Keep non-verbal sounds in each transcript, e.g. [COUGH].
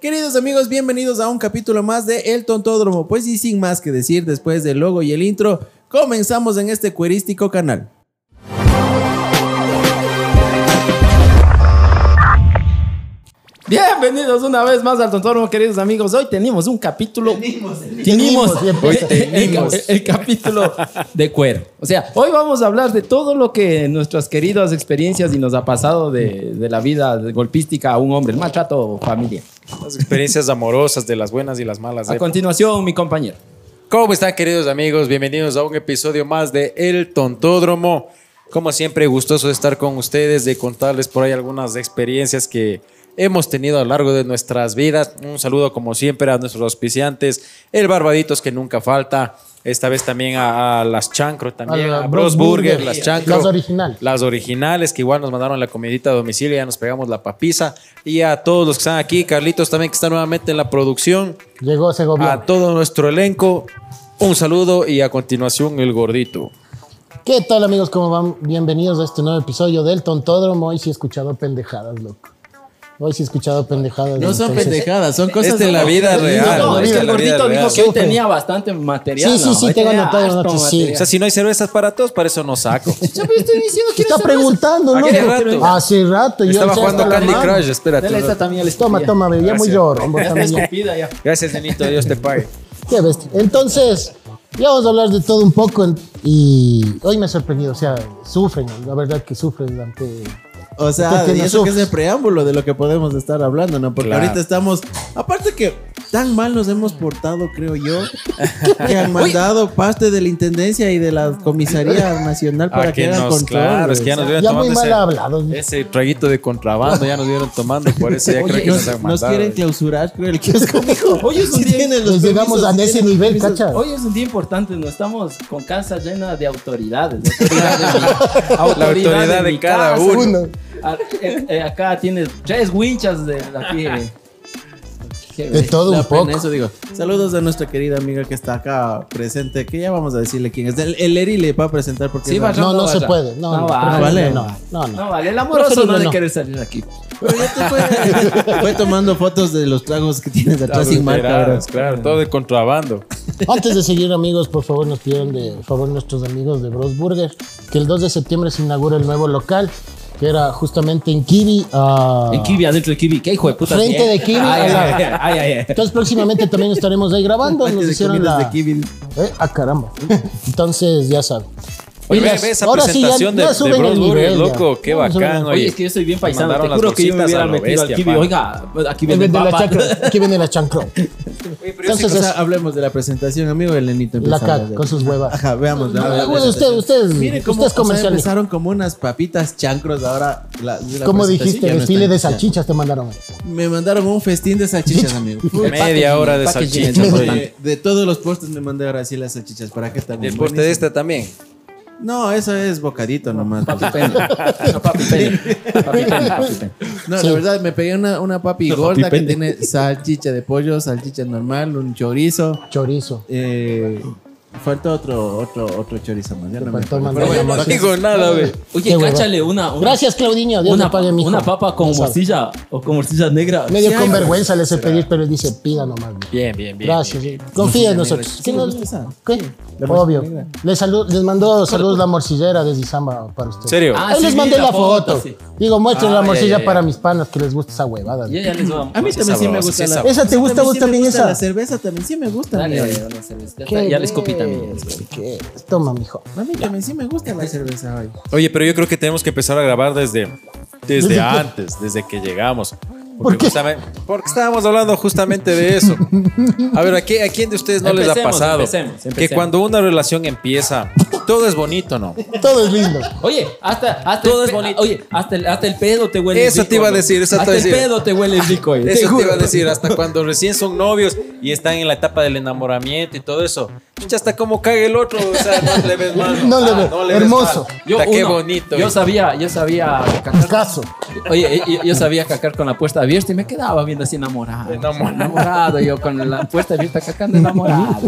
Queridos amigos, bienvenidos a un capítulo más de El Tontódromo. Pues y sin más que decir, después del logo y el intro, comenzamos en este cuerístico canal. Bienvenidos una vez más al Tontódromo, queridos amigos. Hoy tenemos un capítulo. Siempre. el, el- el capítulo de cuero. O sea, hoy vamos a hablar de todo lo que nuestras queridas experiencias y nos ha pasado de, de la vida golpística a un hombre, el maltrato familiar. Las experiencias amorosas de las buenas y las malas. A ¿eh? continuación, mi compañero. ¿Cómo están queridos amigos? Bienvenidos a un episodio más de El Tontódromo. Como siempre, gustoso de estar con ustedes, de contarles por ahí algunas experiencias que hemos tenido a lo largo de nuestras vidas. Un saludo como siempre a nuestros auspiciantes, el Barbaditos que nunca falta. Esta vez también a, a las Chancro, también A a, Bros Bros Burger, Burger. las Chancro. Las originales. Las originales que igual nos mandaron la comidita a domicilio, ya nos pegamos la papiza. Y a todos los que están aquí, Carlitos también que está nuevamente en la producción. Llegó Segovia. A todo nuestro elenco, un saludo y a continuación el gordito. ¿Qué tal, amigos? ¿Cómo van? Bienvenidos a este nuevo episodio del Tontódromo. Hoy sí he escuchado pendejadas, loco. Hoy sí he escuchado pendejadas. No son entonces- pendejadas, son cosas Es de la vida real. no, es que el gordito dijo real. que hoy tenía bastante material. Sí, sí, ¿no? sí, tengo anotado, anotado, sí. O sea, si no hay cervezas para todos, para eso no saco. [LAUGHS] Yo estoy diciendo que Está preguntando, ¿A ¿no? qué rato? Hace rato. yo Estaba jugando Candy. Crush, espérate. Dale esta también al Toma, toma, bebé. Ya muy [LAUGHS] ya. Gracias, Nenito, Dios te pague. Qué bestia. Entonces, ya vamos a hablar de todo un poco. Y hoy me ha sorprendido. O sea, sufren, la verdad que sufren ante. O sea, y eso que es el preámbulo de lo que podemos estar hablando, ¿no? Porque Claro. ahorita estamos, aparte que tan mal nos hemos portado, creo yo, que han [LAUGHS] mandado parte de la Intendencia y de la Comisaría [LAUGHS] Nacional para Ah, que, que hagan nos, control. claro, es que ya nos vieron Ya muy tomando mal hablados. ese, ese traguito de contrabando, ya nos vieron tomando, por eso ya Oye, creo que nos, nos han nos mandado. quieren clausurar, creo, el kiosco, mijo. Hoy es un día- tienen los llegamos a ese nivel, permisos. cacha. Hoy es un día importante, no estamos con casa llena de autoridades. [LAUGHS] de autoridades de La autoridad de mi cada casa. uno. Ah, eh, eh, acá tienes tres winchas de aquí. eh. Qué De todo un pena, poco. eso digo. Saludos a nuestra querida amiga que está acá presente, que ya vamos a decirle quién es. El, el Eri le va a presentar porque Sí, es- vaya. No, no No se vaya. puede. No, No no, vale. no, vale. No, no, no. No vale, el amoroso no de no. querer salir aquí. Pero ya te fue, [LAUGHS] fue tomando fotos de los tragos que tienes atrás sin marca, claro, todo de contrabando. [LAUGHS] Antes de seguir, amigos, por favor, nos pidieron de favor nuestros amigos de Bros Burger que el 2 de septiembre se inaugura el nuevo local, que era justamente en Kiwi. ah, En Kiwi, adentro de Kiwi. ¿Qué hijo de puta? Frente de Kiwi, Ay, ay, ay. Entonces, próximamente también estaremos ahí grabando. Nos hicieron la. de kiwi. Eh, ah, caramba. Entonces, ya saben. Oye, ve, esa ahora sí, ya- presentación ya de, de Bros Burger, loco, qué bacán, Oye, oye. es que yo soy bien paisano. Te juro que yo me hubiera metido al Kiwi. Oiga, aquí viene viene, la papa. chancro, aquí viene la chancro. [LAUGHS] Entonces, O sea, es- hablemos de la presentación, amigo. El nenito la empieza a ca- hablar de- con sus huevas. Ajá, veamos. veamos la Ah, bueno, usted, presentación. usted, Mire cómo usted es o sea, comercial. empezaron como unas papitas chancros ahora. La, de la ¿Cómo presentación dijiste? Desfile de salchichas te mandaron. Me mandaron un festín de salchichas, amigo. [LAUGHS] Media hora de packaging es salchicha. importante. [LAUGHS] De, todos los postres me mandé ahora sí las salchichas. ¿Para qué tal? El poste de este también. No, eso es bocadito nomás. Papi Penny. [LAUGHS] No, papi Penny. Papi Penny, papi Penny. No, Sí. la verdad, me pegué una, una papi No, gorda papi que tiene salchicha de pollo, salchicha normal, un chorizo. Chorizo. Eh, falta otro, otro, otro chorizo más. Ya no me faltó mandar Pero bueno, No digo nada, güey. Oye, Qué cáchale una. una Gracias, Claudinho. Dios una, le pague, mijo. una papa con Ya sabe. morcilla o con morcilla negra. Medio Sí, con hay- vergüenza les he pedir, pero él dice, pida nomás. ¿no? Bien, bien, bien. Gracias. bien, sí. Confía en nosotros. ¿Qué Sí, nos- Obvio. Les, salu- les mandó saludos la morcillera de Zizamba para ustedes. ¿En serio? Ah, Ahí sí, les vi mandé la la foto. foto, sí. Digo, muestren Ah, la ya, morcilla ya, ya. para mis panas que les gusta esa huevada. Ya, ya les voy A mí también sí me gusta sí, la sabroso. ¿Esa te gusta a vos también esa? La cerveza también sí me gusta. Dale, cerveza. Ya, está, ya les copí ¿Qué? Toma, mijo. A mí también sí me gusta la cerveza hoy. Oye, pero yo creo que tenemos que empezar a grabar desde, desde ¿Desde [LAUGHS] qué? antes, desde que llegamos. ¿Por Porque, qué? justamente- porque estábamos hablando justamente de eso. A ver, ¿a, qué- a quién de ustedes no les ha Empecemos, pasado? empecemos, Que empecemos. cuando una relación empieza, todo es bonito, ¿no? Todo es lindo. Oye, hasta, hasta Todo el es bonito. Oye, hasta el, hasta el pedo te huele Eso rico, te iba a decir, eso te Hasta iba a el decir. pedo te huele rico. eh. Eso te juro. iba a decir, hasta cuando recién son novios y están en la etapa del enamoramiento y todo eso. Ya hasta como cae el otro, o sea, no le ves mal. [LAUGHS] No le ves. ves Hermoso. mal. Yo, Puta, qué bonito. Yo sabía, yo sabía cacar. Caso. Oye, eh, yo, yo sabía cacar con la puerta abierta y me quedaba viendo así enamorado. Enamorado. Enamorado, yo con la puerta abierta cacando enamorado.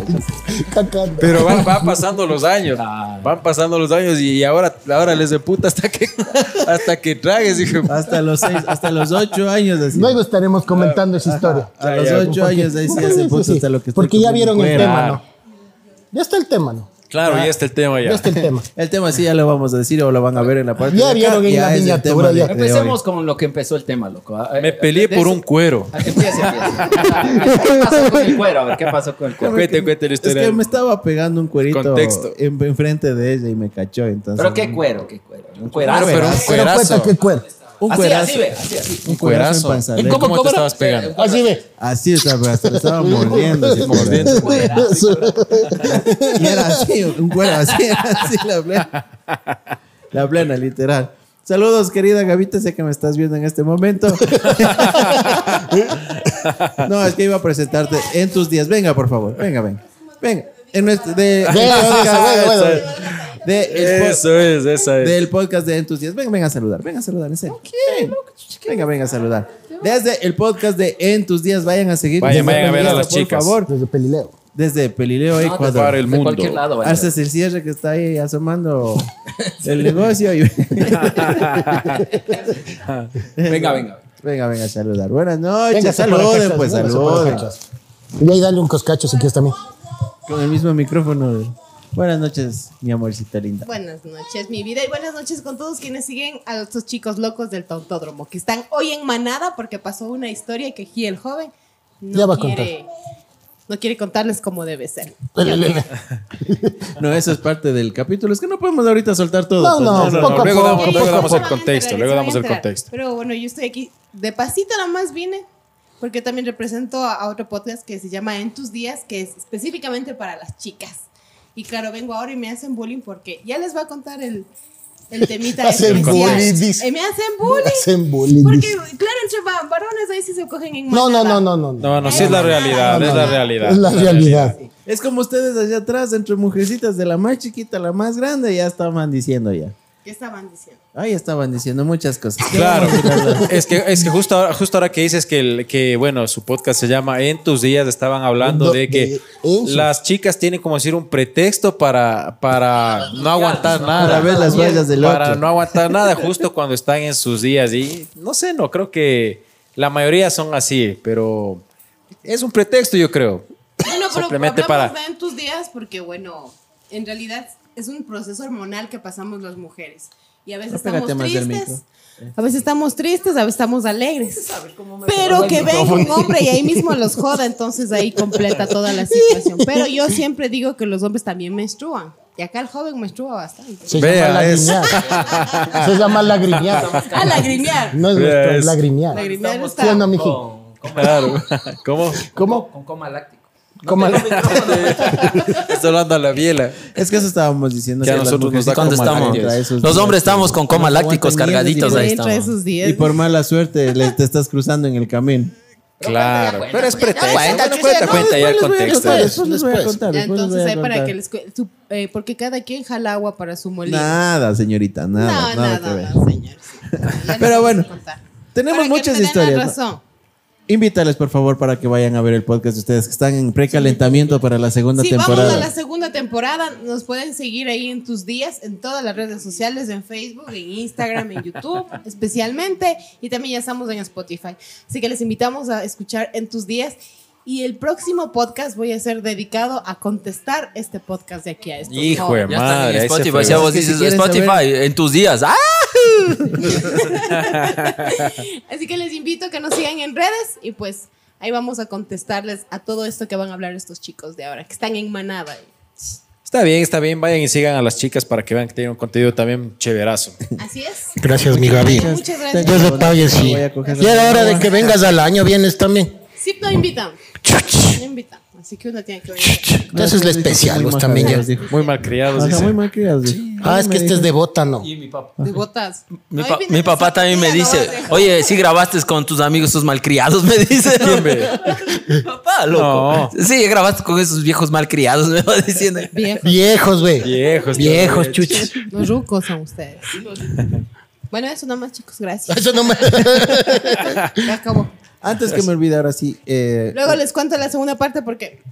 Cacando. Pero va, va pasando los años. Van pasando los años y ahora, ahora les de puta hasta que, [LAUGHS] hasta que tragues, hijo. Hasta los seis, hasta los ocho años. Así. Luego estaremos comentando esa historia. A los ya, ocho años ahí sí hace sí. hasta lo que Porque ya vieron el tema, ¿no? Ya está el tema, ¿no? Claro, ya está el tema ya. Ya está el tema. [LAUGHS] El tema sí ya lo vamos a decir o lo van a ver en la parte Ya de acá, vieron en ya la es miniatura, ya. Empecemos con lo que empezó el tema, loco. Ah, Me eh, peleé por un cuero. Ah, Empieza, empieza. [LAUGHS] ¿Qué pasó con el cuero? A ver, ¿qué pasó con el cuero? Cuente, cuente la Es historia. que me estaba pegando un cuerito Contexto. en, enfrente de ella y me cachó entonces. ¿Pero qué cuero? ¿Qué cuero? Un cuerazo. pero un cuerazo. que cuero. Un Así, cuerazo. así ve, así, así. Un cuerazo en Cuerazo. ¿Cómo, ¿Cómo te estabas pegando? Así ve. Así estaba, estaba mordiendo. así, mordiendo. Y era así, un cuero así, era así la plena. La plena, literal. Saludos, querida Gavita, sé que me estás viendo en este momento. No, es que iba a presentarte en tus días. Venga, por favor, venga, venga. Venga. En nuestro, de, Venga, venga, venga, venga. De Eso es, esa es. del podcast de En tus días. Venga, venga a saludar, venga a saludar, en serio. Venga, Venga, venga a saludar. Desde el podcast de En tus días, vayan a seguir. Vayan, vayan a ver a las por chicas. favor. Desde Pelileo. Desde Pelileo, No, Ecuador. para el de mundo. cualquier lado. vaya. Haces el cierre que está ahí asomando [LAUGHS] el negocio. Y... [LAUGHS] Venga, venga. venga, venga a saludar. Buenas noches. Saluden, pues saluden. Y ahí dale un coscacho si quieres también. Con el mismo micrófono. Buenas noches, mi amorcita linda. Buenas noches, mi vida, y buenas noches con todos quienes siguen a estos chicos locos del Tontódromo, que están hoy en manada porque pasó una historia que aquí el joven no, Ya va a quiere, no quiere contarles cómo debe ser. No, eso es parte del capítulo. Es que no podemos ahorita soltar todo. No, pues, no, No, no, poco no, a luego poco, damos, poco luego damos poco. el contexto, luego damos el contexto. Pero bueno, yo estoy aquí de pasito nada más vine porque también represento a, a otro podcast que se llama En tus días, que es específicamente para las chicas. Y claro, vengo ahora y me hacen bullying porque ya les voy a contar el, el temita [LAUGHS] Hacen especial. Eh, me hacen bullying. Hacen bullying. Porque, claro, entre va- varones ahí sí se cogen en No, no, no, no, no. no. No, no, sí es la realidad, es la realidad. Es la realidad. Es como ustedes allá atrás, entre mujercitas, de la más chiquita a la más grande, ya estaban diciendo ya. ¿Qué estaban diciendo? Ahí estaban diciendo muchas cosas. ¿Qué Claro, [LAUGHS] es que, es que justo, ahora, justo ahora que dices que, el- que, bueno, su podcast se llama En tus días, estaban hablando No, de que de- las chicas tienen como decir un pretexto para, para no aguantar nada. Para ver las fallas del Para otro. no aguantar nada justo cuando están en sus días. Y no sé, no creo que la mayoría son así, pero es un pretexto, yo creo. Bueno, pero Simplemente para- de en tus días porque, bueno, en realidad es un proceso hormonal que pasamos las mujeres. Y a veces estamos tristes. A veces estamos tristes, a veces estamos alegres. Pero que venga un hombre y ahí mismo los joda, entonces ahí completa toda la situación. Pero yo siempre digo que los hombres también menstruan. Y acá el joven menstrua bastante. Se Vea, llama es- lagrimear. Se llama lagrimear. [LAUGHS] A lagrimear. No es lagrimear. Lagrimear está. ¿Sí no, miji? Con, con, Claro. ¿Cómo? ¿Cómo? con coma ¿Cómo? [LAUGHS] Está hablando a la biela. Es que eso estábamos diciendo. Que a nosotros nos da mujercitas ¿Cuándo como estamos? Los hombres estamos con coma no lácticos cargaditos, ahí estamos. Y por mala suerte le- te estás cruzando en el camino. Claro, pero es pretexto. cuenta, chucha, cuenta, no, cuenta ya el contexto. contar, Después les voy a Después. contar. Ya, después les entonces ahí para que les su- eh, porque cada quien jala agua para su molino. Nada, señorita, nada. no, nada, nada, no, señor. sí. Pero bueno, tenemos muchas historias, ¿no? razón. Invítales, por favor, para que vayan a ver el podcast de ustedes que están en precalentamiento para la segunda Sí, temporada. vamos a la segunda temporada. Nos pueden seguir ahí en tus días, en todas las redes sociales, en Facebook, en Instagram, en YouTube, [LAUGHS] especialmente. Y también ya estamos en Spotify. Así que les invitamos a escuchar en tus días. Y el próximo podcast voy a ser dedicado a contestar este podcast de aquí a estos Hijo de jóvenes. Ya están madre. en Spotify. Si vos dices Spotify, saber- en tus días. ¡Ah! [LAUGHS] Así que les invito a que nos sigan en redes y pues ahí vamos a contestarles a todo esto que van a hablar estos chicos de ahora, que están en manada. Está bien, está bien. Vayan y sigan a las chicas para que vean que tienen un contenido también chéverazo. Así es. Gracias, mi Gaby. Muchas gracias. Dios le pague, sí. A era hora de que vengas al año, vienes también. Sí, no invitan. No invitan. Así que uno tiene que venir. [LAUGHS] Entonces la especial, vos también ya. Muy mal criados. Ajá, muy mal criados. sí. Ah, es que este es de bota, ¿no? Y mi papá. De botas. Mi, No, pa- papá también me dice, no oye, si grabaste con tus amigos esos malcriados, me dice. ¿Quién ve? [LAUGHS] papá, loco. Sí, grabaste con esos viejos malcriados, me va diciendo. Viejos. Viejos, güey. Viejos. Viejos, chuches. Los rucos son ustedes. [LAUGHS] Bueno, eso nada más, chicos. Gracias. Eso no me... Ya acabó. Antes que me olvide, ahora sí. eh, Luego les cuento la segunda parte porque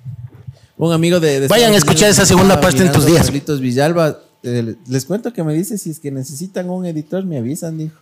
un amigo de. de Vayan a escuchar esa segunda parte en tus días. Carlitos Villalba te- les cuento que me dice, si es que necesitan un editor, me avisan, dijo.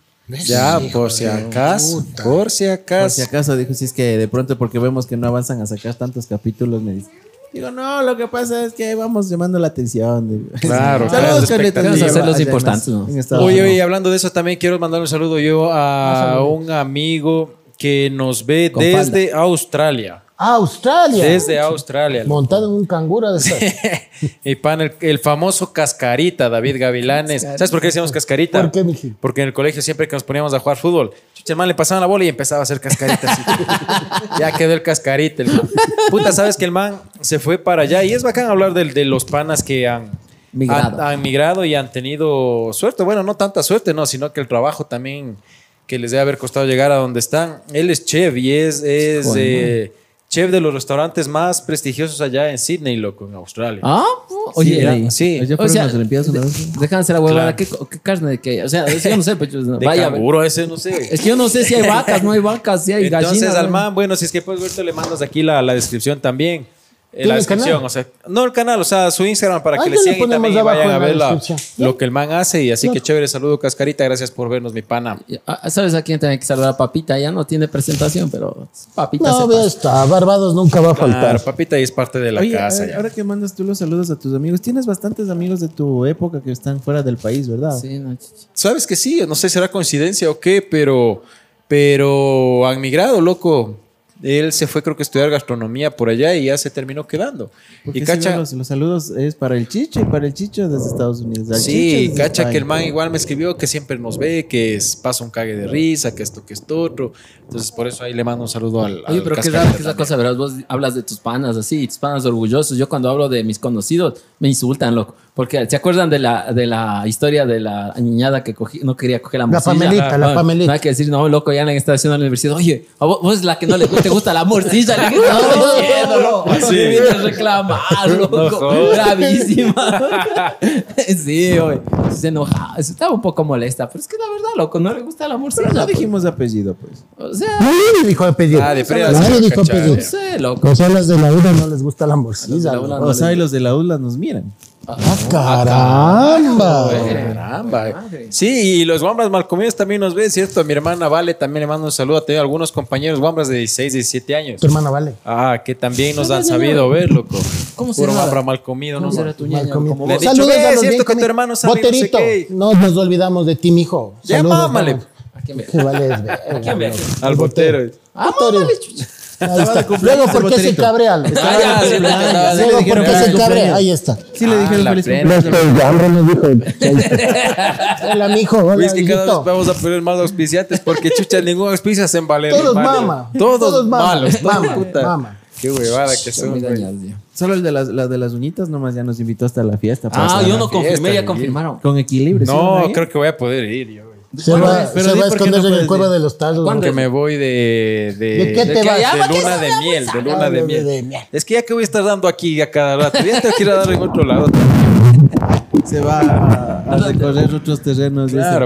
Ya, por si acaso. puta. Por si Por acaso. si acaso, dijo, si es que de pronto porque vemos que no avanzan a sacar tantos capítulos, me dice. Digo, no, lo que pasa es que vamos llamando la atención. digo. [LAUGHS] Claro, Saludos, Carlitos. Vamos a hacer los importantes, ¿no? oye, hablando de eso, también quiero mandar un saludo yo a un amigo que nos ve Con desde Australia. Australia. Desde Australia. Montado en un canguro de. [LAUGHS] Y pan, el, el famoso Cascarita, David Gavilanes. ¿Sabes por qué decíamos Cascarita? ¿Por qué, miji? Porque en el colegio siempre que nos poníamos a jugar fútbol, el man le pasaban la bola y empezaba a hacer cascarita así. [LAUGHS] ya quedó el cascarita. El man. Puta, sabes que el man se fue para allá y es bacán hablar de, los panas que han Migrado. Han, han migrado y han tenido suerte. Bueno, no tanta suerte, no, sino que el trabajo también que les debe haber costado llegar a donde están. Él es chef y es, es Joder, eh, chef de los restaurantes más prestigiosos allá en Sydney, loco, en Australia. Ah, oye, era- ahí. sí. Allá O fueron sea, las Olimpiadas una vez. [LAUGHS] Déjense la huevada. Claro. ¿Qué, qué carne de qué? O sea, es que yo no sé, pues, De vaya. canguro ese, no sé. Es que yo no sé si hay vacas, no hay vacas, si hay Entonces, gallinas. al ¿no? man, bueno, si es que puedes ver, te le mandas aquí la, la descripción también. Eh, la ¿Tiene descripción, o sea, no el canal, o sea, su Instagram para que Ahí le le sigan y también vayan a en la ver la- lo que el man hace. Y así que chévere, saludo Cascarita, gracias por vernos, mi pana. Ah, ¿Sabes a quién tiene que saludar? Papita, ya no tiene presentación, pero Papita No, pasa. esta. Barbados nunca va a faltar. Claro, papita, y es parte de la Oye, casa. ya. ahora que mandas tú los saludos a tus amigos, tienes bastantes amigos de tu época que están fuera del país, ¿verdad? Sí, no, Sabes que sí, no sé si será coincidencia o qué, pero, pero han migrado, loco. Él se fue, creo que a estudiar gastronomía por allá y ya se terminó quedando. Porque Y cacha, los, los saludos es para el Chicho y para el Chicho desde Estados Unidos. Sí, cacha España. que el man igual me escribió que siempre nos ve, que es, pasa un cague de risa, que esto, que esto otro. Entonces, por eso ahí le mando un saludo al. Oye, al pero qué Cascarita raro que esa también. cosa, ¿verdad? Vos hablas de tus panas así, tus panas orgullosos. Yo cuando hablo de mis conocidos, me insultan, loco. Porque, ¿se acuerdan de la, de la historia de la niñada que cogí, no quería coger la La morcilla? Pamelita, la No, Pamelita. No hay que decir, no, loco, ya le están haciendo en la universidad. Oye, a vos, vos es la que no le te gusta la morcilla. Le dije, no, [LAUGHS] diciendo, loco. Sí. Me viene a reclamar, [LAUGHS] loco. jodas. Bravísima. [LAUGHS] sí, oye. Se enojaba. Estaba un poco molesta. Pero es que la verdad, loco, no le gusta la morcilla. Pero no pues. dijimos apellido, pues. O sea, Nadie dijo apellido. Ah, de Nadie dijo apellido. no sé, loco. O sea, las de la UDA no les gusta la morcilla. La O sea, y los de la ULA nos miran. Ah, caramba. Caramba. Sí, y los guambras malcomidos también nos ven, ¿cierto? Mi hermana Vale también le mando un saludo a todos algunos compañeros guambras de 16, 17 años. Tu hermana vale. Ah, que también nos han sabido ver, loco. ¿Cómo Puro será? guambra mal comido, ¿no? ¿Cómo será tu? Mal comido. Le he dicho, Saludos a los cierto que tu hermano sabe no sé Boterito, qué. no nos olvidamos de ti, mijo. Ya, Saludos, mámale. mamá. ¿A quién ve? Que vale es verga. Al botero. Ah, mámale, chucha. Ahí está. cumpleaños Luego, el ¿por qué se Boterito. cabrea? loco? Ah, ya, sí. Sí Luego, ¿por qué se cabrea? cumpleaños. Ahí está. Sí le dijeron la feliz cumpleaños. Hambre nos dijo. [LAUGHS] Hola, mijo. Hola, es que cada vez vamos a poner más auspiciantes porque chucha, ningún auspicia se vale. Todos mama. Todos, malos. todos Mama. Qué huevada que son. Solo el de las, la de las uñitas nomás ya nos invitó hasta la fiesta. pues, Ah, hasta yo no confirmé, ya confirmaron. Con equilibrio. ¿sí No, creo que voy a poder ir. Yo. Se Bueno, va, pero se va a esconder no en el puedes cueva ir. de los tazos. ¿Cuándo? Que me voy de. ¿De, ¿De qué te de vas? De ¿para qué luna de miel. De luna de miel. Es que ya que voy a estar dando aquí a cada rato. Ya ir a dar en otro lado. [LAUGHS] Se va a, a recorrer otros terrenos. Claro.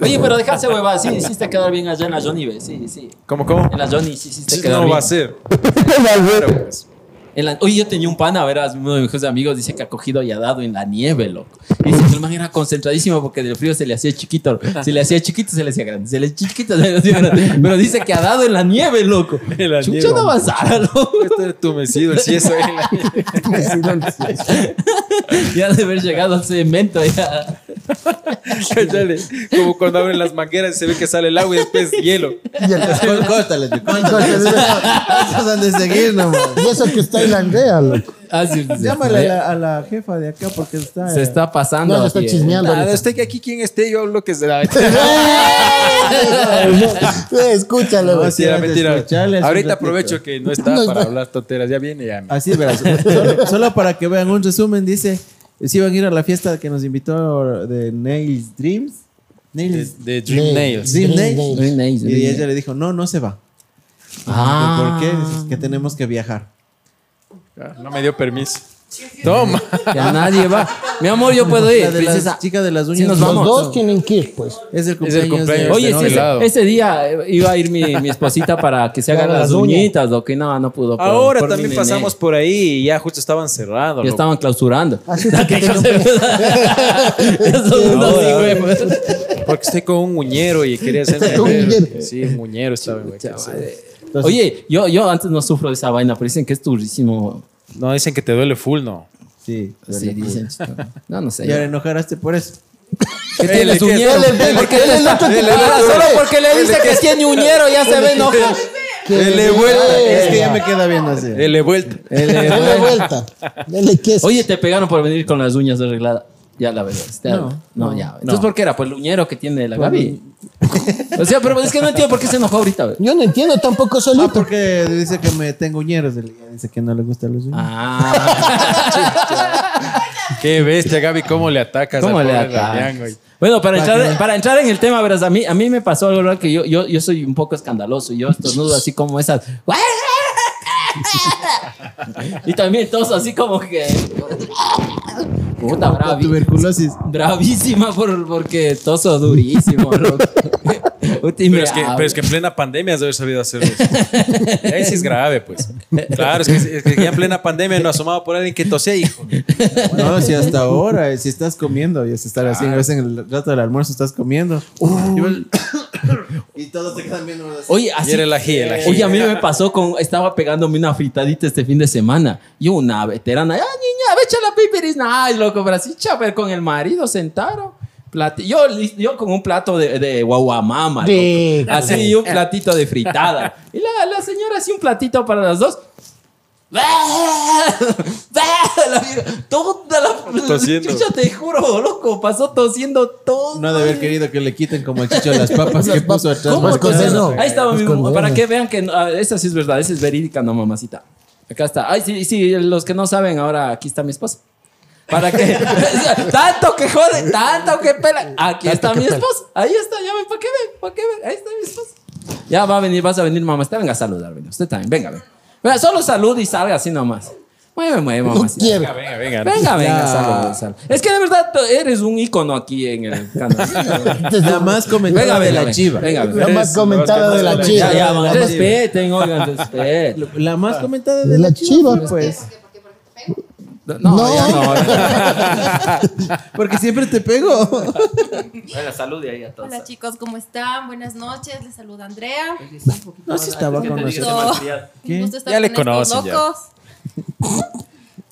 Oye, pero dejarse hueva, sí, hiciste quedar bien allá en la Johnny, ve. Sí, sí. ¿Cómo, cómo? En la Johnny sí hiciste Sí, quedar no bien. va a ser. [LAUGHS] Claro, pues. En la- Oye, yo tenía un pana, verás, uno de mis mejores amigos dice que ha cogido y ha dado en la nieve, loco. Y dice que el man era concentradísimo porque del frío se le hacía chiquito. Se le hacía chiquito, se le hacía grande. Se le hacía chiquito, se le hacía grande. Pero dice que ha dado en la nieve, loco. En la Chucha, nieve. no avanzara, loco. Este es tu mecido, si eso es. Ya de haber llegado al cemento, ya. Como cuando abren las mangueras y se ve que sale el agua y después hielo. Y el- Có- Córtale, córtale. Estos han de seguir nomás. y eso que está en la aldea, loco. Ah, sí, sí, Llámale a la, a la jefa de acá porque está. Se está pasando. No, le está aquí, eh. chismeando. Nada, ahorita. usted que aquí quien esté, yo hablo que será. [LAUGHS] No, güey. sí. Mentira, de mentira. Ahorita aprovecho que no está No para hablar tonteras. Ya viene, ya. Así, verás. [LAUGHS] Solo, solo para que vean un resumen, dice: si iban a ir a la fiesta que nos invitó de Nails Dreams. Nails de Dream. Nails. Dream Nails. Nails. Dream Nails, Y ella le dijo: No, no se va. Ah. ¿Por qué? Dices que tenemos que viajar. No me dio permiso. Toma. Ya nadie va. Mi amor, yo puedo ir. La de princesa. la chica de las uñas. Sí, nos Los vamos. dos tienen que ir, pues. Es el Es el cumpleaños. de- Oye, no, sí, ese, día eh, iba a ir mi, mi esposita para que se hagan haga las uñitas, lo que no, no pudo. por- Ahora por también pasamos por ahí y ya justo estaban cerrando. Ya loco. estaban clausurando. [LAUGHS] [LAUGHS] Así que que. Porque estoy con un muñero y quería hacerme Un ver. muñero. Sí, un muñero estaba en Oye, yo, yo antes no sufro de esa vaina, pero dicen que es durísimo. No, dicen que te duele full, ¿no? Sí. Sí, dicen. No, no sé. Y ahora enojaste por eso. que tiene su ¿qué? él, Porque él, otro él, ahora solo porque le dice que tiene uñero ya se ve enojado. Dele vuelta. Es que ya me queda viendo así. Dele vuelta. Dale vuelta. Dale [LAUGHS] queso. Oye, te pegaron por venir con las uñas arregladas. Ya la verdad. No, no, ya. Entonces, ¿por qué era? Pues el uñero que tiene la Gaby. [LAUGHS] O sea, pero es que no entiendo por qué se enojó ahorita. Yo no entiendo tampoco Ah, solito. porque dice que me tengo uñeros. él Dice que no le gustan los uñeros. Ah, [LAUGHS] Qué bestia, Gaby, cómo le atacas ¿cómo al le atacas? Bueno, para entrar, para entrar en el tema, verás, a mí, a mí me pasó algo ¿verdad? que yo, yo, yo soy un poco escandaloso. y Yo estornudo así como esas. Y también todos así como que. Puta, bravi- tuberculosis. bravísima por, porque toso durísimo. loco. [LAUGHS] Pero es, que, habla. pero es que en plena pandemia has de haber sabido hacer eso. [LAUGHS] Ahí sí es grave, pues. Claro, es que, es que ya en plena pandemia no asomaba por alguien que tosía, hijo. No, si hasta ahora, si estás comiendo, y es estar así, a veces en el rato del almuerzo estás comiendo. [LAUGHS] y todos te quedan viendo así. Oye, Y así. era el ají, el ají. Oye, a mí me pasó con. Estaba pegándome una fritadita este fin de semana. Y una veterana. ¡Ah, niña, echa la pipiris! Ay, loco, pero así chaper con el marido sentaron. Yo, yo con un plato de, de guaguamama. De-. Así, [LAUGHS] y un platito de fritada. Y la, la señora así un platito para las dos. La vieja, Toda la. Tosiendo. Chucha, te juro, loco. Pasó tosiendo todo. No de haber querido que le quiten como el chicho de las papas que puso atrás. ¿Cómo Pues con tosiendo? eso. Ahí estaba Pues mi mamá. Para que vean que ah, esa sí es verdad, esa es verídica, no mamacita. Acá está. Ay, sí, sí, los que no saben, ahora aquí está mi esposa. Para que [LAUGHS] tanto que jode, tanto que pela. Aquí está mi esposa. Ahí está, ya ven, para que ven, para que ven. Ahí está mi esposa. Ya va a venir, vas a venir, mamá. Usted venga a saludar, venga. Usted también, venga, venga. Solo salud y salga así nomás. Mueve, mueve. Venga, venga. Venga, venga, Ya. salud, salud. Es que de verdad eres un ícono aquí en el canal. La más comentada Venga, de la venga. chiva. Venga, La más comentada de la chiva. ya, La más- respeten, oigan, respeten. La más comentada de la, chiva. pues. No, No. ya no. [LAUGHS] Porque siempre te pego. Bueno, salud y ahí a todos. Hola chicos, ¿cómo están? Buenas noches, les saluda Andrea. No, sí estaba con nosotros. Ya le conocen.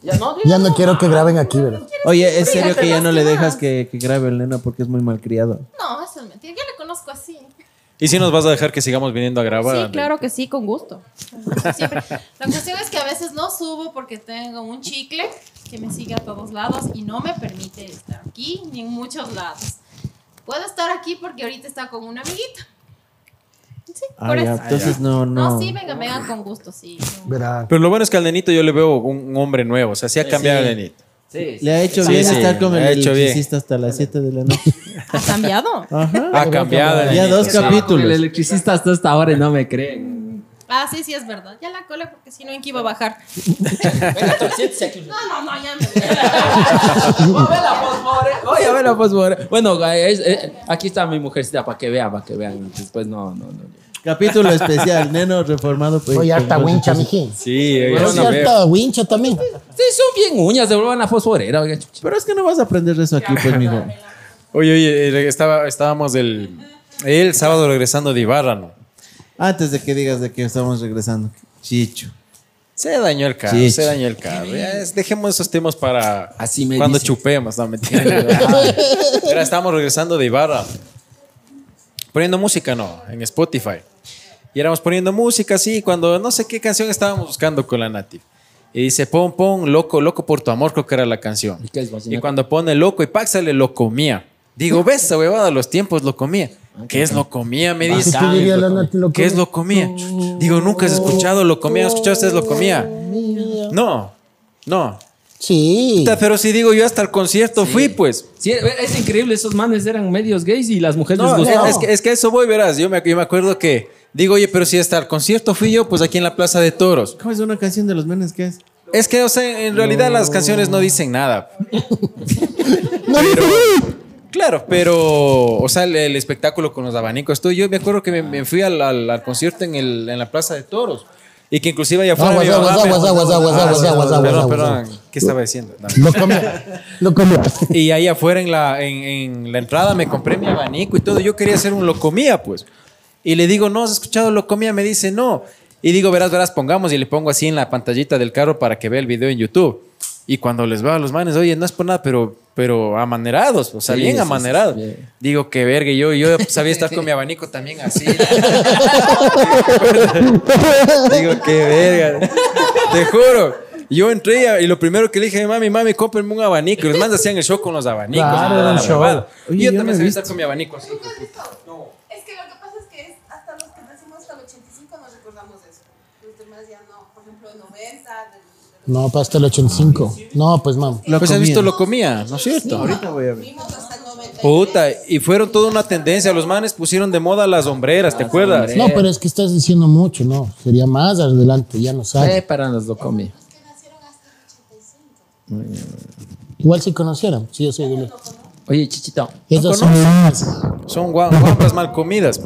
Ya no, Ya no quiero que graben aquí, ¿verdad? Oye, es serio que ya no le dejas que, que grabe el nena porque es muy malcriado. No, eso es mentira. Yo le conozco así. ¿Y si nos vas a dejar que sigamos viniendo a grabar? Sí, claro que sí, con gusto. Siempre. La cuestión es que a veces no subo porque tengo un chicle que me sigue a todos lados y no me permite estar aquí ni en muchos lados. Puedo estar aquí porque ahorita está con una amiguita. Sí, Ah, por ya, eso. entonces no, No, no. sí, venga, venga con gusto, sí. Verá. Pero lo bueno es que al nenito yo le veo un, un hombre nuevo. O sea, sí ha cambiado sí. el nenito. Sí, Le ha hecho Sí, bien sí, estar con el bien. electricista hasta las 7 de la noche. ¿Ha cambiado? Ajá. Ha cambiado el Ya dos Sí. capítulos. El electricista hasta esta hora y no me creen. Ah, sí, sí, es verdad. Ya la cola porque si no, ¿en qué iba a bajar? No, no, no, ya me voy. A ver la fosfore. Voy a ver la fosfore. Bueno, es- eh, aquí está mi mujercita para que vean, para que vean. Después no, no, no. Capítulo especial, neno reformado. pues, Oye, harta wincha, mijín. Sí, Pero veo. harta wincha también. Sí, son bien uñas, devuelvan la fosforera. oiga, chucha. Pero es que no vas a aprender eso aquí, pues, mijo. Oye, oye, eh, estaba, estábamos el, el sábado regresando de Ibarra, ¿no? Antes de que digas de que estamos regresando. Chicho. Se dañó el carro, se dañó el carro. Ya es- dejemos esos temas para Así me cuando dicen. chupemos, no mentira. [LAUGHS] Era, estábamos regresando de Ibarra. Poniendo música, no, en Spotify. Y éramos poniendo música así, cuando no sé qué canción estábamos buscando con la Native. Y dice, pon, pon, loco, loco por tu amor, creo que era la canción. ¿Y qué es, Y vallenato? cuando pone loco y pack sale loco mía. Digo, [LAUGHS] ves esa huevada, los tiempos lo comía. ¿Qué es lo comía? Me dice. tú dirías la Nati lo ¿Qué es lo comía? Digo, nunca has escuchado lo comía. ¿Has escuchado ustedes lo comía? No, no. Sí. Puta, Pero si digo yo hasta el concierto fui, pues. Sí, es increíble, esos manes eran medios gays y las mujeres No, les gustaban. es, que, es que a eso voy, verás. Yo me, yo me acuerdo que digo, oye, pero si hasta el concierto fui yo, pues aquí en la Plaza de Toros. ¿Cómo es una canción de los menes que es? Es que, o sea, en realidad las canciones no [LAUGHS] dicen nada. Claro, pero, o sea, el, el espectáculo con los abanicos, todo. Yo me acuerdo que me, me fui al, al- al concierto en, el, en la Plaza de Toros. Y que inclusive allá afuera. Aguas, mi aguas, mamá me- aguas, aguas, aguas, aguas, sí, aguas, perdón, perdón. ¿Qué estaba diciendo? Lo comió. Lo comió. Y ahí afuera en la, en, en la entrada me compré mi abanico y todo. Yo quería hacer un locomía, pues. Y le digo, ¿no has escuchado locomía? Me dice, no. Y digo, verás, verás, pongamos y le pongo así en la pantallita del carro para que vea el video en YouTube. Y cuando les veo a los manes, oye, no es por nada, pero, pero amanerados, o sea, Sí, bien sí, amanerados. sí. Digo, que verga, yo, yo [LAUGHS] sabía estar con mi abanico también así. [LAUGHS] Digo, qué verga. Te juro. Yo entré y lo primero que le dije, mami, mami, cómprenme un abanico. Y los manes hacían el show con los abanicos. Claro, y yo yo también sabía estar con mi abanico así. ¿Nunca has visto? Es que lo que pasa es que es hasta los que nacimos hasta el 85 nos recordamos de eso. Los demás ya no. Por ejemplo, el 90, del, del- No, para hasta el 85. No, pues mam. Lo Pues has comía. visto lo comía, ¿no es cierto? Ahorita voy a ver. vimos hasta el 90. Puta, y fueron toda una tendencia. Los manes pusieron de moda las hombreras, ¿te acuerdas? No, pero es que estás diciendo mucho, no. Sería más adelante, ya no Eh, sabes. para los lo comí. Igual si conocieran. Sí, yo sé. dile. Oye, Chichito. Esas son guampas mal comidas.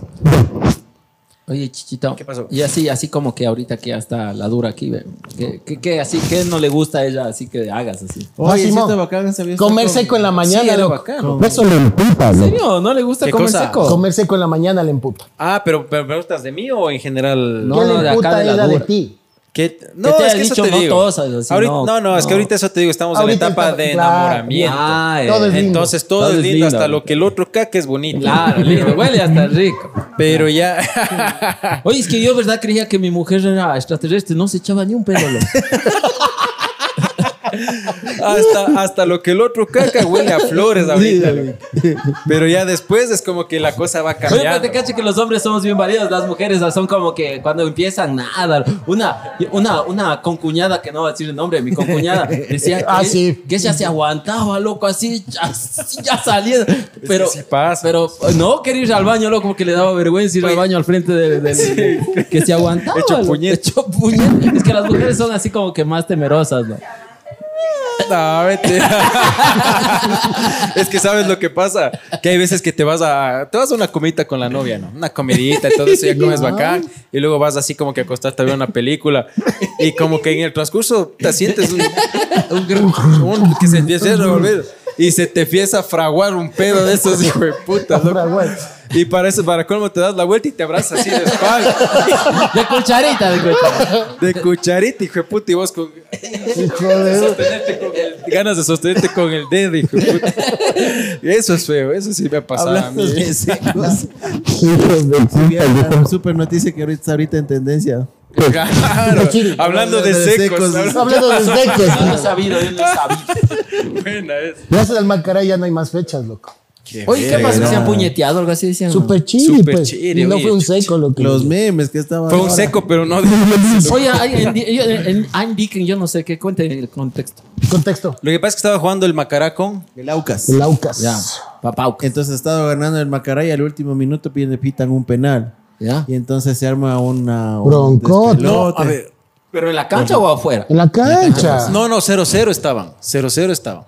Oye, Chichito. ¿Qué pasó? Y así, así como que ahorita que ya está la dura aquí, ve. ¿Qué, qué, qué así, qué no le gusta a ella? Así que hagas así. Oye, Ah, sí Simón. está bacán, Comer con- seco en la mañana, Sí, era loco. bacano. Eso le emputa, ¿En serio? ¿No le gusta ¿Qué comer cosa? seco? Comer seco en la mañana le emputa. Ah, pero, pero ¿preguntas de mí o en general? No, ¿Qué no, le de acá emputa de la ella de dura. ti? ¿Qué? No, te es que eso te no digo. tosas, así, Ahorita- no, no, no, es que ahorita eso te digo, estamos Ahorita en la etapa está- de claro. enamoramiento. Ah, eh. Todo es lindo. Entonces todo, Todo es es lindo, lindo. hasta lo que el otro caca es bonito. Claro, lindo. [LAUGHS] Huele hasta rico. Pero ya. Oye, es que yo, verdad, creía que mi mujer era extraterrestre. No se echaba ni un pedo. [LAUGHS] hasta, hasta lo que el otro caca huele a flores ahorita. Pero ya después es como que la cosa va Oye, pero cambiando. te cacho que los hombres somos bien variados. Las mujeres son como que cuando empiezan nada. Una, una, una concuñada, que no va a decir el nombre, mi concuñada, decía que, Ah, sí. que ella se aguantaba, loco, así, ya, ya salía. Pero, sí pasa. pero no quería ir al baño, loco, porque le daba vergüenza ir al baño al frente del. del- Que se aguantaba. Hecho loco, puñet. hecho puñet. Es que las mujeres son así como que más temerosas, ¿no? No, vete. [LAUGHS] es que sabes lo que pasa, que hay veces que te vas a te vas a una comidita con la novia, ¿no? Una comidita y todo eso ya [LAUGHS] comes bacán y luego vas así como que a acostarte a ver una película y como que en el transcurso te sientes un, un- un- que se empieza a revolver y se te empieza a fraguar un pedo de esos hijo de puta, loco. Y para eso para colmo te das la vuelta y te abrazas así de espalda. De cucharita, de cucharita. De cucharita, hijo de puta, y vos con Hijo de... [LAUGHS] sostenerte con el- ganas de sostenerte con el dedo, hijo de puta. Eso es feo, eso sí me ha pasado a Hablando mí. de secos. Super noticia que ahorita está ahorita en tendencia. Claro, hablando de Hablando de secos. secos. hablando- de Yo [LAUGHS] no he secos. sabido, yo no he sabido. Buena es. Gracias al Macará ya no hay más fechas, loco. Oye, ¿qué pasó? ¿Se han puñeteado algo así? Decían. Super chiri, Super pues. chiri, y no oye, fue un seco lo que. Los memes que estaban. Fue un ahora. seco, pero no. [LAUGHS] de- Oye, hay- en, yo- en, en Viking, yo no sé qué cuente el contexto. Contexto. Lo que pasa es que estaba jugando el Macará con. El Aucas. El Aucas. Ya, papau. Entonces estaba ganando el Macaray y al último minuto pide- pitan un penal. Ya. Y entonces se arma una. un a ver. ¿Pero en la cancha o afuera? En la cancha. No, no, 0-0 estaban. 0-0 estaban.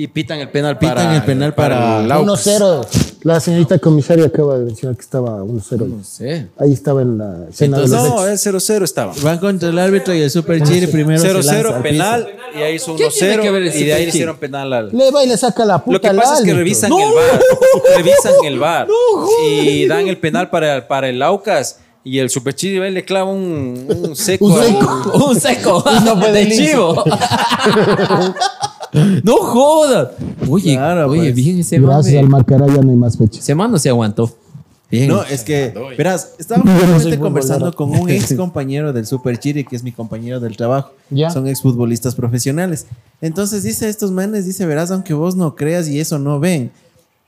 Y pitan el penal Pitan para. el penal para- Aucas. 1-0. La señorita comisaria acaba de mencionar que estaba 1-0. No sé. Ahí estaba en la los No, es 0-0 estaba. Van contra el árbitro y el Super Chiri primero. se lanza 0-0 al penal y ahí hizo ¿Qué tiene que ver 1-0 el y de ahí le hicieron penal al. Le va y le saca la puta Lo que al pasa es que [LAUGHS] revisan el bar. revisan el bar. y dan el penal para, para el Aucas. Y el Super Chiri va y le clava un, un seco. Un seco. [LAUGHS] Un seco. no fue de de chivo. [LAUGHS] [LAUGHS] no jodas. Oye, Claro, oye, pues. bien ese Gracias al. Macará ya no hay más fechas. Ese man no se aguantó. Bien. No, es que, verás, estaba Yo no soy justamente conversando con un ex [LAUGHS] compañero del Super Chiri, que es mi compañero del trabajo. Ya. Son ex futbolistas profesionales. Entonces dice a estos manes, dice, verás, aunque vos no creas y eso no ven,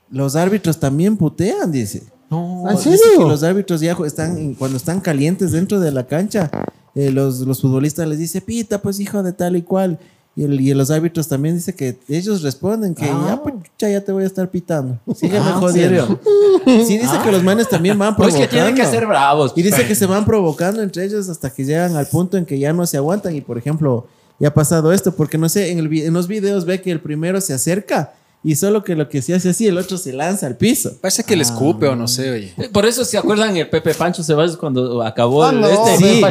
los árbitros también putean, dice. No. ¿En Dice serio? que los árbitros ya están, cuando están calientes dentro de la cancha, eh, los, los futbolistas les dice, pita, pues hijo de tal y cual. Y, el- y los árbitros también dice que ellos responden que Ah. ya, pues, ya te voy a estar pitando. Sígueme Ah, jodiendo. [LAUGHS] Sí, dice que los manes también van Pues provocando. que tienen que ser bravos. Y dice que se [LAUGHS] van provocando entre ellos hasta que llegan al punto en que ya no se aguantan. Y por ejemplo, y ha pasado esto, porque no sé, en, el, en los videos ve que el primero se acerca y solo que lo que se hace así, el otro se lanza al piso. Parece que le escupe o no sé, oye. Por eso se acuerdan el Pepe Pancho Ceballos cuando acabó Ah, el no, este. sí,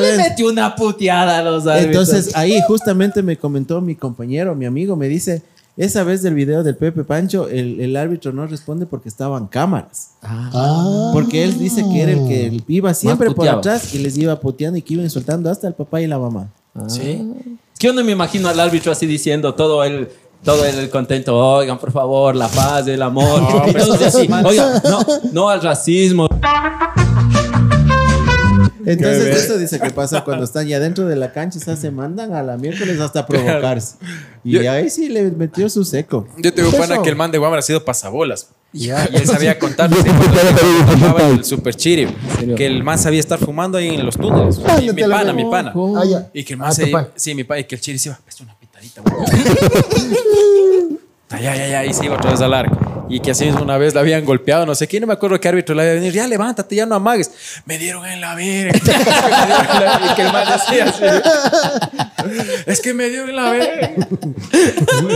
le metió una puteada a los árbitros. Entonces ahí justamente me comentó mi compañero, mi amigo, me dice, esa vez del video del Pepe Pancho, el, el árbitro no responde porque estaban cámaras. Ah. Porque él dice que era el que iba siempre por atrás y les iba puteando y que iba insultando hasta el papá y la mamá. Sí. Es que yo no me imagino al árbitro así diciendo todo el. Todo el contento, oigan, por favor, la paz, el amor. y todos así, oigan, no, no al racismo. Entonces eso dice que pasa cuando están ya dentro de la cancha, o sea, se mandan a la miércoles hasta provocarse. Y Yo- ahí sí le metió su seco. Yo tengo pana que el man de Guamara ha sido pasabolas. [LAUGHS] Y él sabía contar el Super Chiri. Que el man sabía estar fumando ahí en los túneles. Mi, pana, mi pana. Ah, ya. Y que el Ah, man tu se. pan. Sí, mi pana. Y que el Chiri se iba. Es una pitadita, güey. [LAUGHS] Ah, Ya, ya, ya. Y se iba otra vez al arco. Y que así mismo una vez la habían golpeado, no sé quién, no me acuerdo qué árbitro le había venido. Ya levántate, ya no amagues. Me dieron en la verga. [LAUGHS] Dieron la- y que el man decía así. Es que me dio en la verga.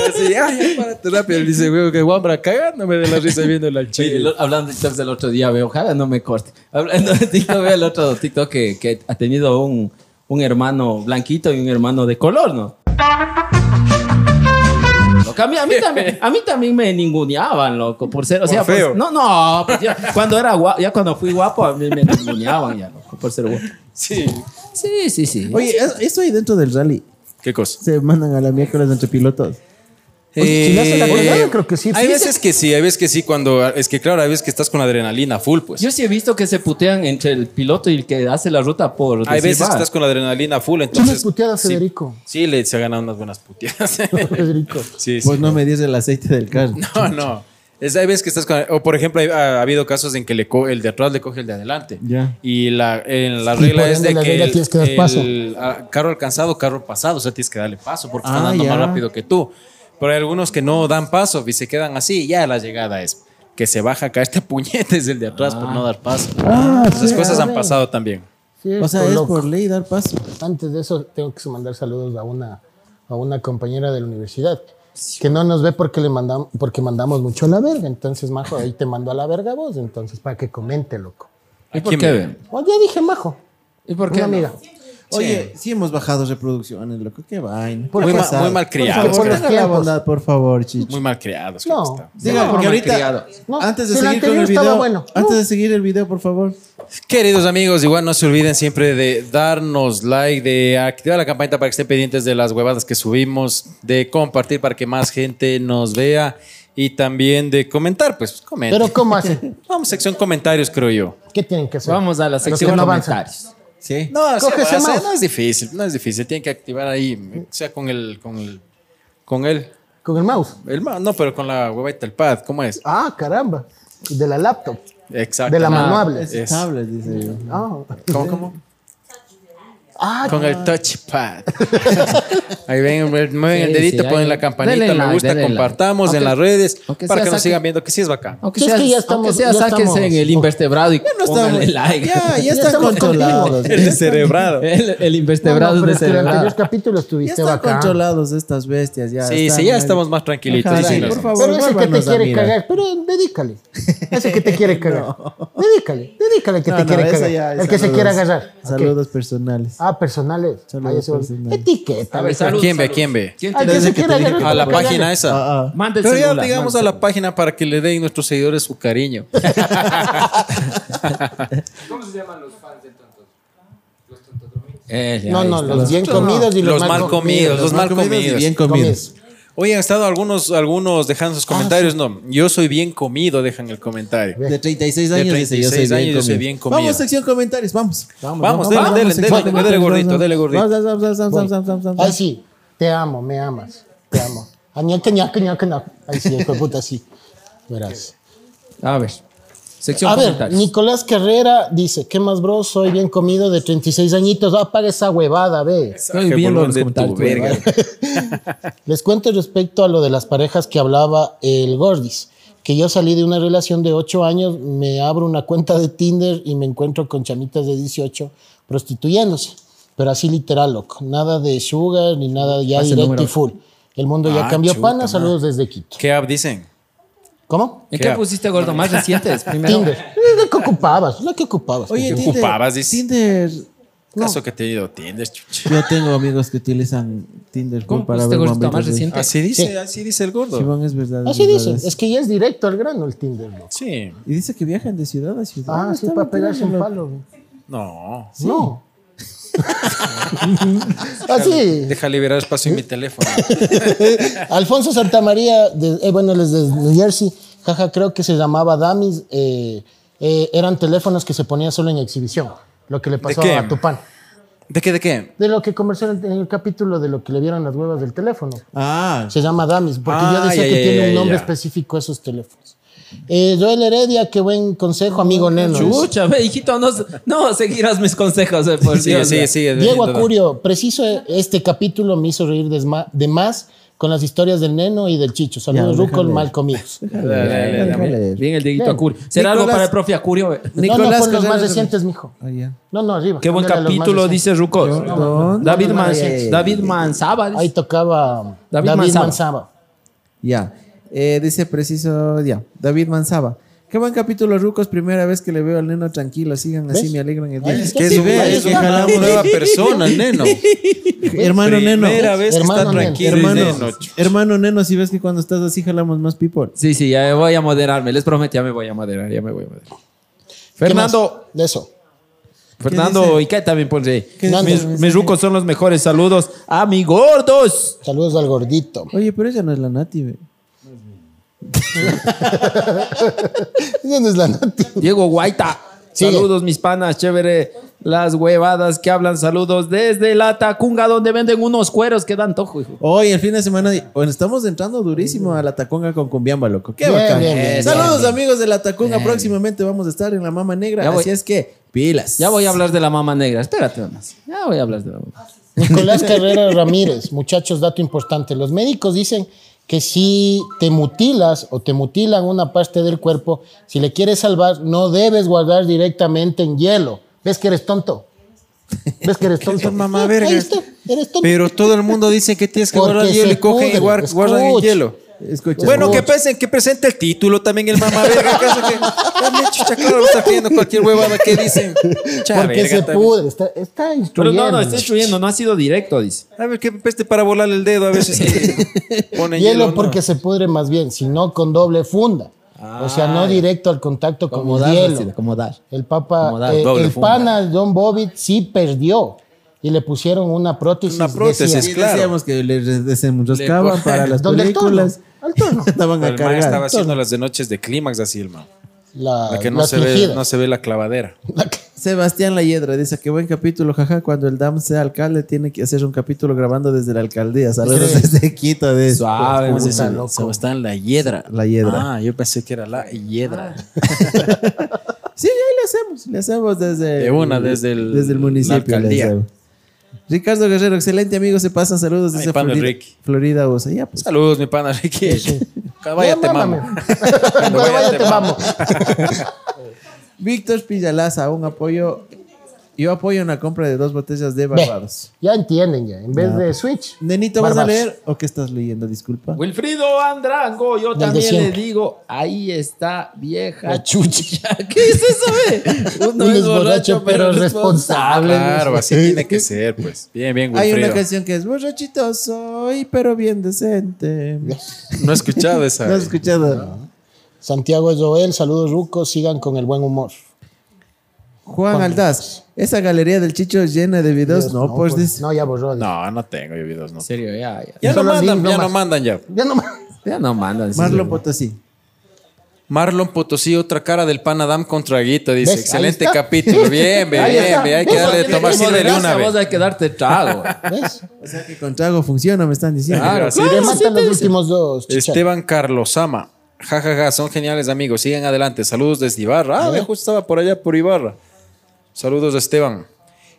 Así, ay, ya, párate rápido. Él dice, güey, que guambra, cagándome de la risa viendo chile. el- hablando de del otro día, veo, ojalá no me corte. Hablando de TikTok, veo el otro TikTok que, que ha tenido un, un hermano blanquito y un hermano de color, ¿no? Loco, A mí, a, mí también, [LAUGHS] a mí también me ninguneaban, loco, por ser, o sea, Por feo. pues, no, no, pues ya, cuando era guapo, ya cuando fui guapo, a mí me ninguneaban ya, loco, por ser guapo. Sí. Sí, sí, sí. Oye, eso- eso ahí dentro del rally, ¿Qué cosa? se mandan a la miércoles entre pilotos. Oye, si le hace la colgada, creo que sí. Hay veces que sí, hay veces que sí, cuando. Es que claro, hay veces que estás con adrenalina full, pues. Yo sí he visto que se putean entre el piloto y el que hace la ruta por hay decir, veces que "Va". estás con adrenalina full, ¿Quién entonces. es puteada, sí, Federico? Sí, le se ha ganado unas buenas puteadas. [LAUGHS] Federico. [LAUGHS] sí, sí. Pues no me dices el aceite del carro. [LAUGHS] No, no. Es, hay veces que estás con. O por ejemplo, hay- ha, ha habido casos en que le co- el de atrás le coge el de adelante. Ya. Y la, en la Y regla por es ende de la que. regla el, tienes que dar el, paso. ah, carro alcanzado, carro pasado. O sea, tienes que darle paso porque Ah, están dando ya. más rápido que tú. Pero hay algunos que no dan paso y se quedan así. Y ya la llegada es que se baja acá este [LAUGHS] puñete es el de atrás por no dar paso. Ah, Esas sí, cosas han pasado también. Sí, O sea, esto, es loco. por ley dar paso. Antes de eso, tengo que mandar saludos a una, a una compañera de la universidad que no nos ve porque le mandamos, porque mandamos mucho a la verga. Entonces, Majo, ahí te mando a la verga vos. Entonces, para que comente, loco. ¿Y por quién qué? Oh, ya dije, Majo. ¿Y por qué? Una no? Oye, sí hemos bajado reproducciones, loco. Qué vaina. Muy mal criados, Por favor, la bondad, por favor, Chicho. Muy mal creados. No. que. Diga, No, porque ahorita. No, antes de si seguir con el video, bueno. antes No. de seguir el video, por favor. Queridos amigos, igual no se olviden siempre de darnos like, de activar la campanita para que estén pendientes de las huevadas que subimos, de compartir para que más gente nos vea y también de comentar, pues comenten. Pero, ¿cómo hacen? [LAUGHS] Vamos, sección comentarios, creo yo. ¿Qué tienen que hacer? Vamos a la sección comentarios. Sí. No, sí, Coge ese o sea, mouse. no es difícil, no es difícil. Tienen que activar ahí, o sea, con el, con el, con el, Con el mouse. el ma- no, pero con la huevita, el pad, ¿cómo es? Ah, caramba. De la laptop. Exacto. De la Ah, manuable. Es, Es- tablet, dice yo. Ah, ¿Cómo, cómo? Ah Con el touchpad. [LAUGHS] Ahí ven, mueven el dedito, sí, ahí. ponen la campanita, Denle me like, gusta, like. compartamos en las redes para sea que nos saque- sigan viendo que sí es bacán. Aunque es sea, que ya estamos- aunque sea ya sáquense estamos- en el invertebrado y no pónganle like. Ya, ya [LAUGHS] estamos controlados. El descerebrado. El, invertebrado no, de que en el cerebrado. anterior capítulo Ya estuviste están controlados estas bestias. Ya Sí, están sí, ya ahí. estamos más tranquilitos. Por favor. Pero ese que te quiere cagar, pero dedícale. Ese que te quiere [LAUGHS] cagar. Dedícale, dedícale que te quiere cagar. el que se quiera agarrar. Saludos personales. Ah, personales. Saludos Ah, se va- personales. Etiqueta. A ver, salud, ¿Quién ve? salud. ¿Quién ve? ¿Quién te se que te dije. A la para página esa. Ah, ah. Manda el Pero ya digamos a la página para que le den nuestros seguidores su cariño. [LAUGHS] Eh, ya, No, ahí no, está. los bien comidos y los, Los mal comidos, los mal y comidos. bien comidos. Oye, han estado algunos, algunos dejando sus comentarios. No, yo soy bien comido, dejan el comentario. De 36 De años dice yo soy 36 bien años, yo soy comido. bien comido. Vamos, sección comentarios, vamos. Vamos, dele, dele, sección dele, comentarios, dele vamos, gordito, vamos. dele gordito. Vamos, vamos, vamos, vamos, vamos, vamos, vamos. Ay, sí. Te amo, me amas. Te amo. Ah. Ay, sí, hijo de puta, sí. Verás. A ver. Sección A ver, comentarios. Nicolás Carrera dice, ¿qué más, bro? Soy bien comido de 36 añitos. Ah, apaga esa huevada, ve. Estoy viendo los comentarios. verga. [LAUGHS] Les cuento respecto a lo de las parejas que hablaba el Gordis, que yo salí de una relación de 8 años, me abro una cuenta de Tinder y me encuentro con chamitas de 18 prostituyéndose. Pero así literal, loco. Nada de sugar ni nada ya directo y full. El mundo ya Ah, cambió. chuta, Pana, man. saludos desde Quito. ¿Qué app dicen? ¿Cómo? ¿En ¿Qué pusiste gordo? Más recientes, [LAUGHS] primero. Tinder. ¿Lo que ocupabas? ¿Lo que ocupabas? Oye, ¿Qué Tinder, ocupabas, dice? Tinder. ¿Acaso que te he ido tiendes, chucha? Yo tengo amigos que utilizan Tinder ¿Cómo para ver gordito más reciente? Así dice, Sí. así dice el gordo. Simón, es verdad. Así es dicen. verdad. Es que ya es directo al grano el Tinder, loco. Sí. Y dice que viajan de ciudad a ciudad. Ah, sí, Está para pegarse un palo. güey. No. No. [LAUGHS] Así. Deja liberar espacio en mi teléfono. [LAUGHS] Alfonso Santamaría, de, eh, bueno, él es de New Jersey, jaja, creo que se llamaba Damis. eh, eh, eran teléfonos que se ponían solo en exhibición. Lo que le pasó qué? a Tupán. ¿De qué, de qué? De lo que conversó en el, en el capítulo de lo que le vieron las huevas del teléfono. Ah, Se llama Damis, porque Ah, yo decía ya, que ya, tiene ya, un nombre ya. específico a esos teléfonos. Eh, Joel Heredia, qué buen consejo, amigo Neno. Chucha, ve, hijito, no, no seguirás mis consejos, eh, por Dios. Diego. Acurio, preciso este capítulo me hizo reír de más con las historias del Neno y del Chicho. Saludos, Ya, Ruco, déjale. mal comidos. Dale, dale, dale. Bien el Dieguito. Acurio. ¿Será algo Nicolás- para el profe Acurio? eh? No, no, Nicolás los más recientes, mijo. Ah. No, no, arriba. Qué buen capítulo, dice Ruco. ¿Dónde? David, No. David Manzaba. dice. Ahí tocaba David. Manzaba. Ya. Eh, dice preciso, ya. David Manzaba. Qué buen capítulo, Rucos. Primera vez que le veo al neno tranquilo. Sigan así, ¿Ves? me alegran el día. ¿Qué Sí, es, ve, es que jalamos nueva [LAUGHS] persona, el neno. [LAUGHS] Hermano Neno. Primera vez que Hermano está Neno. tranquilo. Hermano, neno. hermano Neno, si ves que cuando estás así jalamos más people. Sí, sí, ya voy a moderarme. Les prometo, ya me voy a moderar, ya me voy a moderar. ¿Qué Fernando? De eso. Fernando, ¿y qué también pone? Mis, mis rucos son los mejores. Saludos a mi gordos. Saludos al gordito. Oye, pero ella no es la Nati, ve. ¿Dónde es la Nati? Diego Guaita. Sigue. Saludos, mis panas, chévere. Las huevadas que hablan, saludos desde la Tacunga, donde venden unos cueros que dan tojo, hijo. Hoy, el fin de semana, bueno, estamos entrando durísimo a la Tacunga con Cumbiamba, loco. Qué Bien, bacán. bien, bien, Saludos, bien, amigos de la Tacunga. Próximamente vamos a estar en la Mama Negra. Así es que, pilas. Ya voy a hablar de la mama negra. Espérate nomás. Ya voy a hablar de la mama. Nicolás Carrera Ramírez, muchachos, dato importante. Los médicos dicen que si te mutilas o te mutilan una parte del cuerpo, si le quieres salvar, no debes guardar directamente en hielo. ¿Ves que eres tonto? ¿Ves que eres [LAUGHS] tonto? mamá está, eres tonto. Pero todo el mundo dice que tienes que Porque guardar hielo y cogen y pudre, guar- guardan el escucha. hielo. Escucha. Bueno, que piensen que presente el título también el mamá verga. ¿Acaso que Dame, chucha, claro, está pidiendo cualquier huevada que dicen. Porque verga se también. pudre, está, está Pero instruyendo. no, no, está instruyendo, no ha sido directo, dice. A ver, que peste para volarle el dedo a veces que [LAUGHS] pone Hielo hielo. ¿no? porque se pudre más bien, sino con doble funda. o sea, no directo al contacto con Como el dar, hielo. como dar. El Papa, Como dar eh, el funda. pana John Bobbitt sí perdió y le pusieron una prótesis. Una prótesis, decía, Sí, claro. decíamos que le desenroscaban Le- para las ¿Dónde el películas. Al torno. [LAUGHS] Estaban a El man estaba haciendo las de noches de clímax así, el man. La, La que no la se, ve, no se ve la clavadera. [LAUGHS] Sebastián Layedra dice que buen capítulo, jaja. Cuando el DAM sea alcalde, tiene que hacer un capítulo grabando desde la alcaldía. Saludos Sí. desde Quito. De Suave, sí, sí. loco. Sebastián la hiedra. La hiedra. Ah, yo pensé que era la hiedra. [LAUGHS] Sí, ahí le hacemos. Le hacemos desde. De una, desde el- desde el municipio. la alcaldía. Ricardo Guerrero, excelente amigo. Se pasan saludos Mi desde Florida. Ricky. Florida, USA. Ya, pues. Saludos, mi pana Ricky. [LAUGHS] [LAUGHS] [LAUGHS] Vaya te mamo. Vaya te vamos. Víctor Pillalaza, un apoyo. Yo apoyo una compra de dos botellas de Ve, Barbados. ya entienden ya. En vez de Switch. Nenito, ¿vas a leer o qué estás leyendo? Disculpa. Wilfrido Andrango, yo Del de también le siempre. digo, ahí está vieja La chucha. [LAUGHS] ¿Qué es eso, ve? Uno Un es borracho, pero responsable. Claro, así tiene que ser, pues. Bien, bien, Hay una Wilfrido. canción que es borrachito soy, pero bien decente. [LAUGHS] No he escuchado esa. ¿No has escuchado? Santiago Joel, saludos rucos, sigan con el buen humor. Juan Aldaz, esa galería del Chicho es llena de videos. No, pues dice. No, ya borró. No, no tengo yo videos, no. En serio, ya, ya. Ya no Solo mandan, link ya no nomás. mandan ya. Ya no más. Ya no mandan. sí, Marlon sí. Potosí. Marlon Potosí, otra cara del Panadam contra Guito, dice. ¿Ves? Excelente está. capítulo. Bien, [LAUGHS] bien, Ahí bien, está. bien. Hay que Eso darle de tiene tomar de una vos vez. hay que darte trago. [LAUGHS] ¿Ves? O sea que con trago funciona, me están diciendo. Claro, Así Y le matan los últimos dos. chicha. Esteban Carlosama. Ja, ja, ja, son geniales amigos. Sigan adelante. Saludos desde Ibarra. Ah, ve, justo estaba por allá, por Ibarra. Saludos Esteban.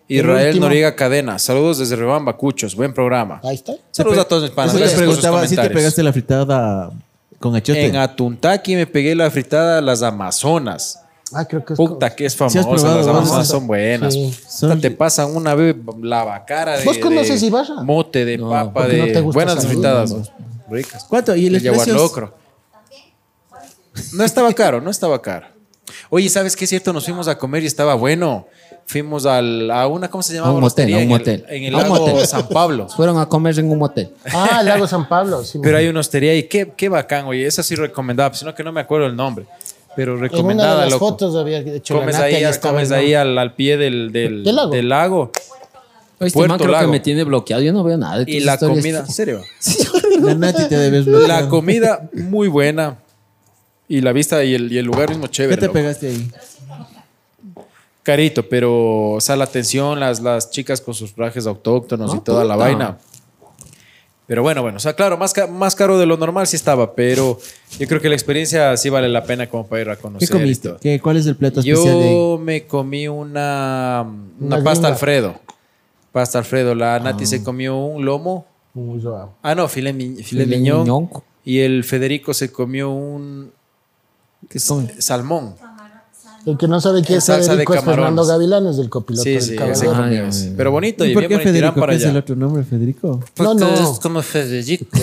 Israel. Noriega Cadena. Saludos desde Rebamba, Cuchos. Buen programa. Ahí está. Saludos a todos mis panas. Eso les Gracias por sus preguntaba si te comentarios. pegaste la fritada con achote. En Atuntaki me pegué la fritada a las Amazonas. Ah, creo que es. Puta, que es famosa. probado, las vos? amazonas son buenas. Sí. Puta, te pasan una vez la bacara de. ¿Vos conoces de Ibarra? Mote de papa, porque de no te gusta buenas esa fritadas. Ricas. ¿Cuánto? ¿Y el El precio? locro. No estaba caro, no estaba caro. Oye, ¿sabes qué es cierto? Nos fuimos a comer y estaba bueno. Fuimos al, a una, ¿cómo se llamaba? A un motel, a un en el- motel. En el, A un lago motel. San Pablo. Fueron a comer en un motel. Ah, el Lago San Pablo. Sí, Pero hay una hostería y qué, qué bacán, oye. Esa sí recomendaba, sino que no me acuerdo el nombre. Pero en una de recomendada, las loco. fotos había hecho la Comes Nati, ahí, estaba comes el ahí al, al pie del, del, ¿Del lago? del lago. Oye, Este man creo Lago. que me tiene bloqueado. Yo no veo nada de Y la historias. comida, en serio. [LAUGHS] La Nati te debes La comida muy buena. Y la vista y el, y el lugar mismo ¿Qué chévere. te loco. pegaste ahí? Carito, pero, o sea, la atención, las, las chicas con sus trajes autóctonos y toda la vaina. Pero bueno, bueno, o sea, claro, más, ca- más caro de lo normal sí estaba, pero yo creo que la experiencia sí vale la pena como para ir a ¿Qué conocer. y comiste? ¿Qué, ¿Cuál es el plato especial ahí? Yo me comí una, una Una pasta. Alfredo. Pasta Alfredo. La Ah. Nati se comió un lomo. Ah, no, filet, mi- filet Filet miñón. miñón. Y el Federico se comió un ¿Qué son? salmón. El que no sabe quién es Salsa de Federico es. Fernando Gavilán, es del copiloto Sí, del sí, ese caballero. Ah, ese. ya. Pero bonito ¿Y y por bien qué Federico? para ¿Qué es el allá. otro nombre, Federico? No, no. como Federico. [LAUGHS]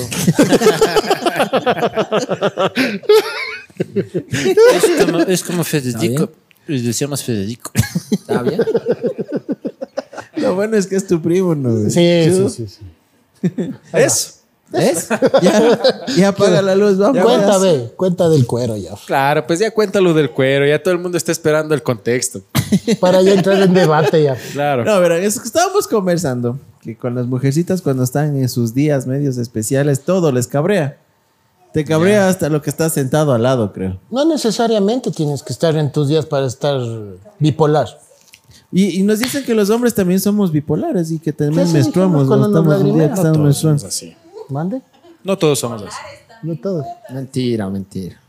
es, como, es como Federico. Y decíamos Federico. ¿Está bien? Lo bueno es que es tu primo, ¿no? Sí, sí, sí, sí. [LAUGHS] Eso. ¿Es? [LAUGHS] Ya, ya apaga la luz, vamos. Cuenta, ve, cuenta del cuero ya. Claro, pues ya cuéntalo del cuero. Ya todo el mundo está esperando el contexto. [LAUGHS] Para ya entrar en debate ya. Claro. No, verán, es que estábamos conversando que con las mujercitas cuando están en sus días medios especiales, todo les cabrea. Te cabrea hasta lo que está sentado al lado, creo. No necesariamente tienes que estar en tus días para estar bipolar. Y, y nos dicen que los hombres también somos bipolares y que también menstruamos. cuando Estamos un día que estamos menstruando. así. ¿Mande? No todos somos así. No todos. Mentira, mentira.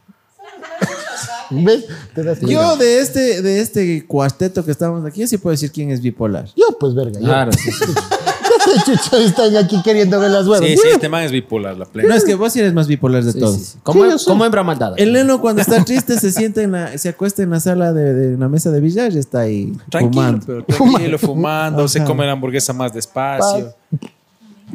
¿Ves? Te das cuenta. Yo de este, de este cuarteto que estamos aquí, yo sí puedo decir quién es bipolar. Yo, pues, verga. Yo. Claro, sí, sí. [LAUGHS] Chucho, están aquí queriendo ver las huevas. Sí, sí, este man es bipolar, la plena. No, es que vos sí eres más bipolar de Sí, todos. sí, sí. Como, Sí, yo sé. como hembra maldada. El neno cuando está triste se sienta en la, se acuesta en la sala de, de una mesa de billar y está ahí Tranquilo, fumando. pero tranquilo, fumando, se come la hamburguesa más despacio.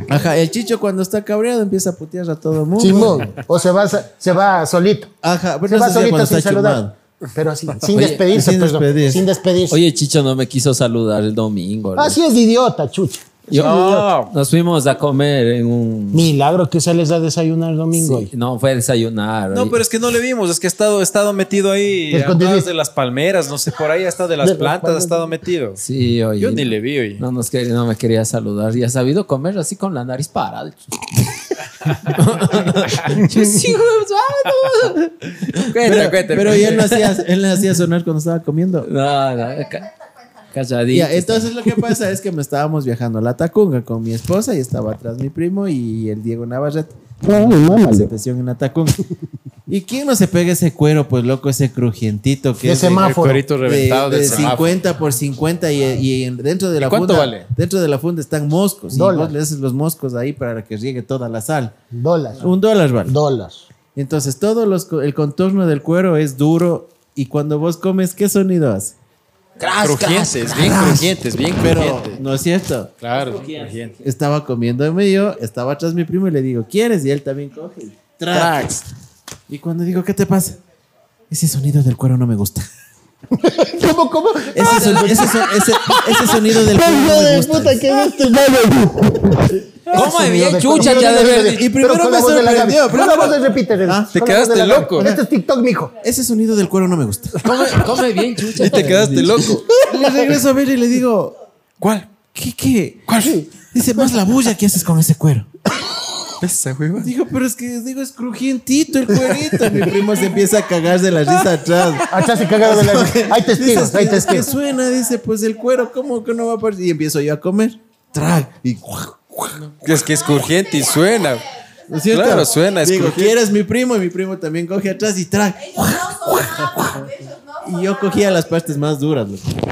Ajá, el chicho cuando está cabreado empieza a putear a todo el mundo. Simón. O se va, se va solito. Ajá, pero Se no va solito sin saludar. chumado. Pero así, [LAUGHS] sin Oye, despedirse, sin perdón. despedirse. Sin despedirse. Oye, Chicho no me quiso saludar el domingo. ¿no? Así es de idiota, chucha. Yo- No. Nos fuimos a comer en un... Milagro que sales a desayunar domingo. Sí, no, fue a desayunar. No, pero es que no le vimos, es que ha estado, ha estado metido ahí atrás de las palmeras, no sé, por ahí hasta de las De plantas ha estado metido. Sí, oye. Yo ni le vi, oye. No, nos quería- no me quería saludar. Y ha sabido comer así con la nariz parada. [LAUGHS] Yo. Cuenta, cuenta. Pero y [LAUGHS] él no hacía, él no hacía sonar cuando estaba comiendo. No, no, ca- calladito. Ya, entonces lo que pasa es que me estábamos viajando a la Tacunga con mi esposa y estaba atrás mi primo y el Diego Navarrete. Atención en la Tacunga. ¿Y quién no se pega ese cuero, pues loco, ese crujientito que De es de- El cuerito de, reventado de del semáforo. 50 por 50 y, y en- dentro de la cuánto funda vale? dentro de la funda están moscos y Dólar. vos le haces los moscos ahí para que riegue toda la sal. Dólar. Un dólar vale. Dólar. Entonces todo los, el contorno del cuero es duro y cuando vos comes, ¿qué sonido hace? Crujientes, bien crujientes, bien Pero crujientes. no es cierto. Claro, crujientes. Estaba comiendo yo, estaba atrás mi primo y le digo, ¿quieres? Y él también coge. trax. Tracks. Y cuando digo, ¿qué te pasa? Ese sonido del cuero no me gusta. [LAUGHS] ¿Cómo, cómo? Ese, son- ese son- ese- ese [LAUGHS] sonido del cuero no Hijo me de gusta. puta, que mano. Come bien, chucha, ya de ver. Y primero Pero me sorprendió, Con la voz de repite. Ah, te quedaste loco. Este es TikTok, mijo. Ese sonido del cuero no me gusta. Come, come bien, chucha. Y te quedaste loco. Le regreso a ver y le digo, ¿Cuál? ¿qué, qué? ¿Cuál? Dice, más la bulla que haces con ese cuero. Esa hueva. Digo, pero es que digo, es crujientito el cuerito. Mi primo se empieza a cagar de la risa atrás. Atrás y cagado de la Hay testigos, hay "Es que testigos. suena, dice, pues el cuero, ¿cómo que no va a aparecer? Y empiezo yo a comer. Trag. Y Es que es crujiente y suena. ¿No es cierto? Claro, suena, es Digo. ¿quieres mi primo? Y mi primo también coge atrás y trag. Y yo cogía las partes más duras.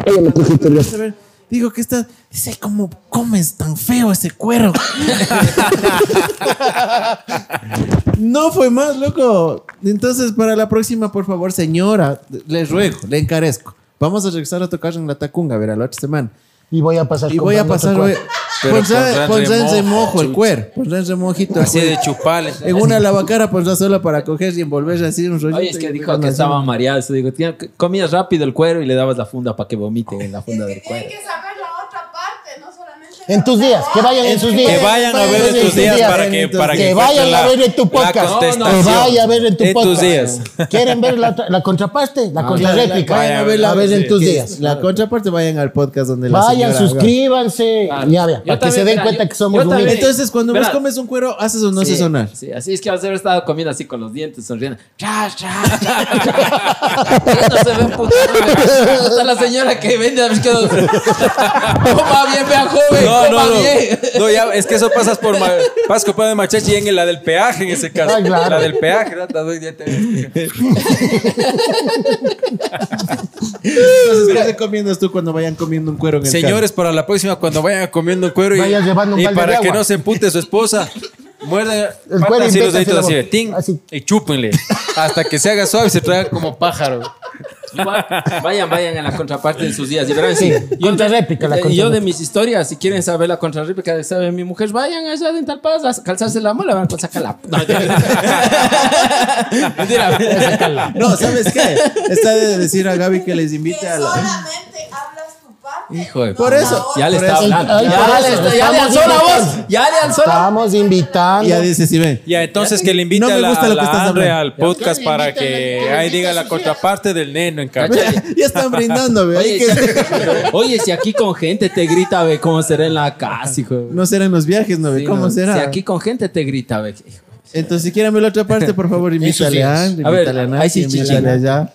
A ver, Digo que está. Dice, ¿cómo comes tan feo ese cuero? [LAUGHS] no fue más, loco. Entonces, para la próxima, por favor, señora, les ruego, le encarezco. Vamos a regresar a tocar en la Tacunga, verá, la otra semana. Y voy a pasar Y voy a pasar, otro en remojo, remojo el cuero. Remojito. el Así de chupales. En una lavacara, pues solo para coger y envolverse así un rollito. Oye, es que dijo que estaba mareado. Eso digo, tía, comías rápido el cuero y le dabas la funda para que vomite en la funda del cuero. Tienen que saber la otra parte, no solamente. En tus días, que vayan en sus días. Que vayan a ver en tus días para que, para que, Que vayan a ver en tu podcast. Que vaya a ver en tu En tus podcast. días. ¿Quieren ver la, la contraparte? La contrarréplica. Vayan a ver, a ver en tus días. La contraparte, vayan al podcast donde la Vayan, suscríbanse. Ya vean, para que se den cuenta yo- que somos humildes. Entonces, cuando vos comes un cuero, ¿haces o no haces sonar? Sí, así es que vas a haber estado comiendo así con los dientes, sonriendo. Cha, cha, cha, [LAUGHS] cha. no se ve un puto. Hasta la señora que vende a ver qué. Coma [LAUGHS] bien, vea joven, No, no, no. No, ya, es que eso pasas por. ma- Pasas comprando machachi y en la del peaje en ese caso. Ah, claro. La del peaje, ¿no? Te doy ya te- Entonces, ¿qué recomiendas tú cuando vayan comiendo un cuero en el Señores, para la próxima, cuando vayan comiendo un cuero y, Vayan llevando un y balde para de que no se empute su esposa, muerden El cuero así y los deditos así, de ting. Así. y chúpenle hasta que se haga suave y se traiga como pájaro. Vayan, vayan a la contraparte de sus días y verán. Sí, Sí, yo, [LAUGHS] contrarréplica, la eh, yo de mis historias, si quieren saber la contrarréplica de sabe mi mujer, vayan allá en tal paz a calzarse la muela, van a sacar la. No, [LAUGHS] mentira. cal- [LAUGHS] No, ¿sabes qué? Está de decir a Gaby que les invite a la... solamente parte. Hijo de Por eso. Ya le por está eso. hablando. Ya le está- ya le estamos alzó la voz. invitando. Ya le alzó la Estamos invitando. Ya dice, si ven. Ya, entonces que le invite No me a la, gusta a lo que la estás Andre hablando. al podcast para que ahí diga la contraparte del neno en cambio. Ya están [LAUGHS] brindando, ve. Oye, si, [LAUGHS] oye, si aquí con gente te grita, ve cómo será en la casa, hijo. No serán los viajes, ¿no? ve? Sí, ¿Cómo será? Si aquí con gente te grita, ve. Entonces, si quieren ver la otra parte, por favor, [LAUGHS] invítale a Andy, A ver, invítale a ahí Nancy, sí, invítale allá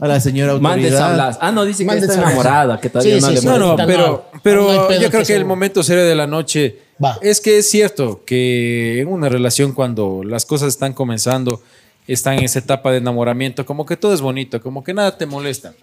a la señora Mandes autoridad. hablas. Ah, no, dice que Mandes está enamorada, que todavía Sí, no sí, le sí. No, no, pero, no. pero No hay pedo yo creo que que el momento serio de la noche Va. es que es cierto que en una relación cuando las cosas están comenzando, están en esa etapa de enamoramiento, como que todo es bonito, como que nada te molesta.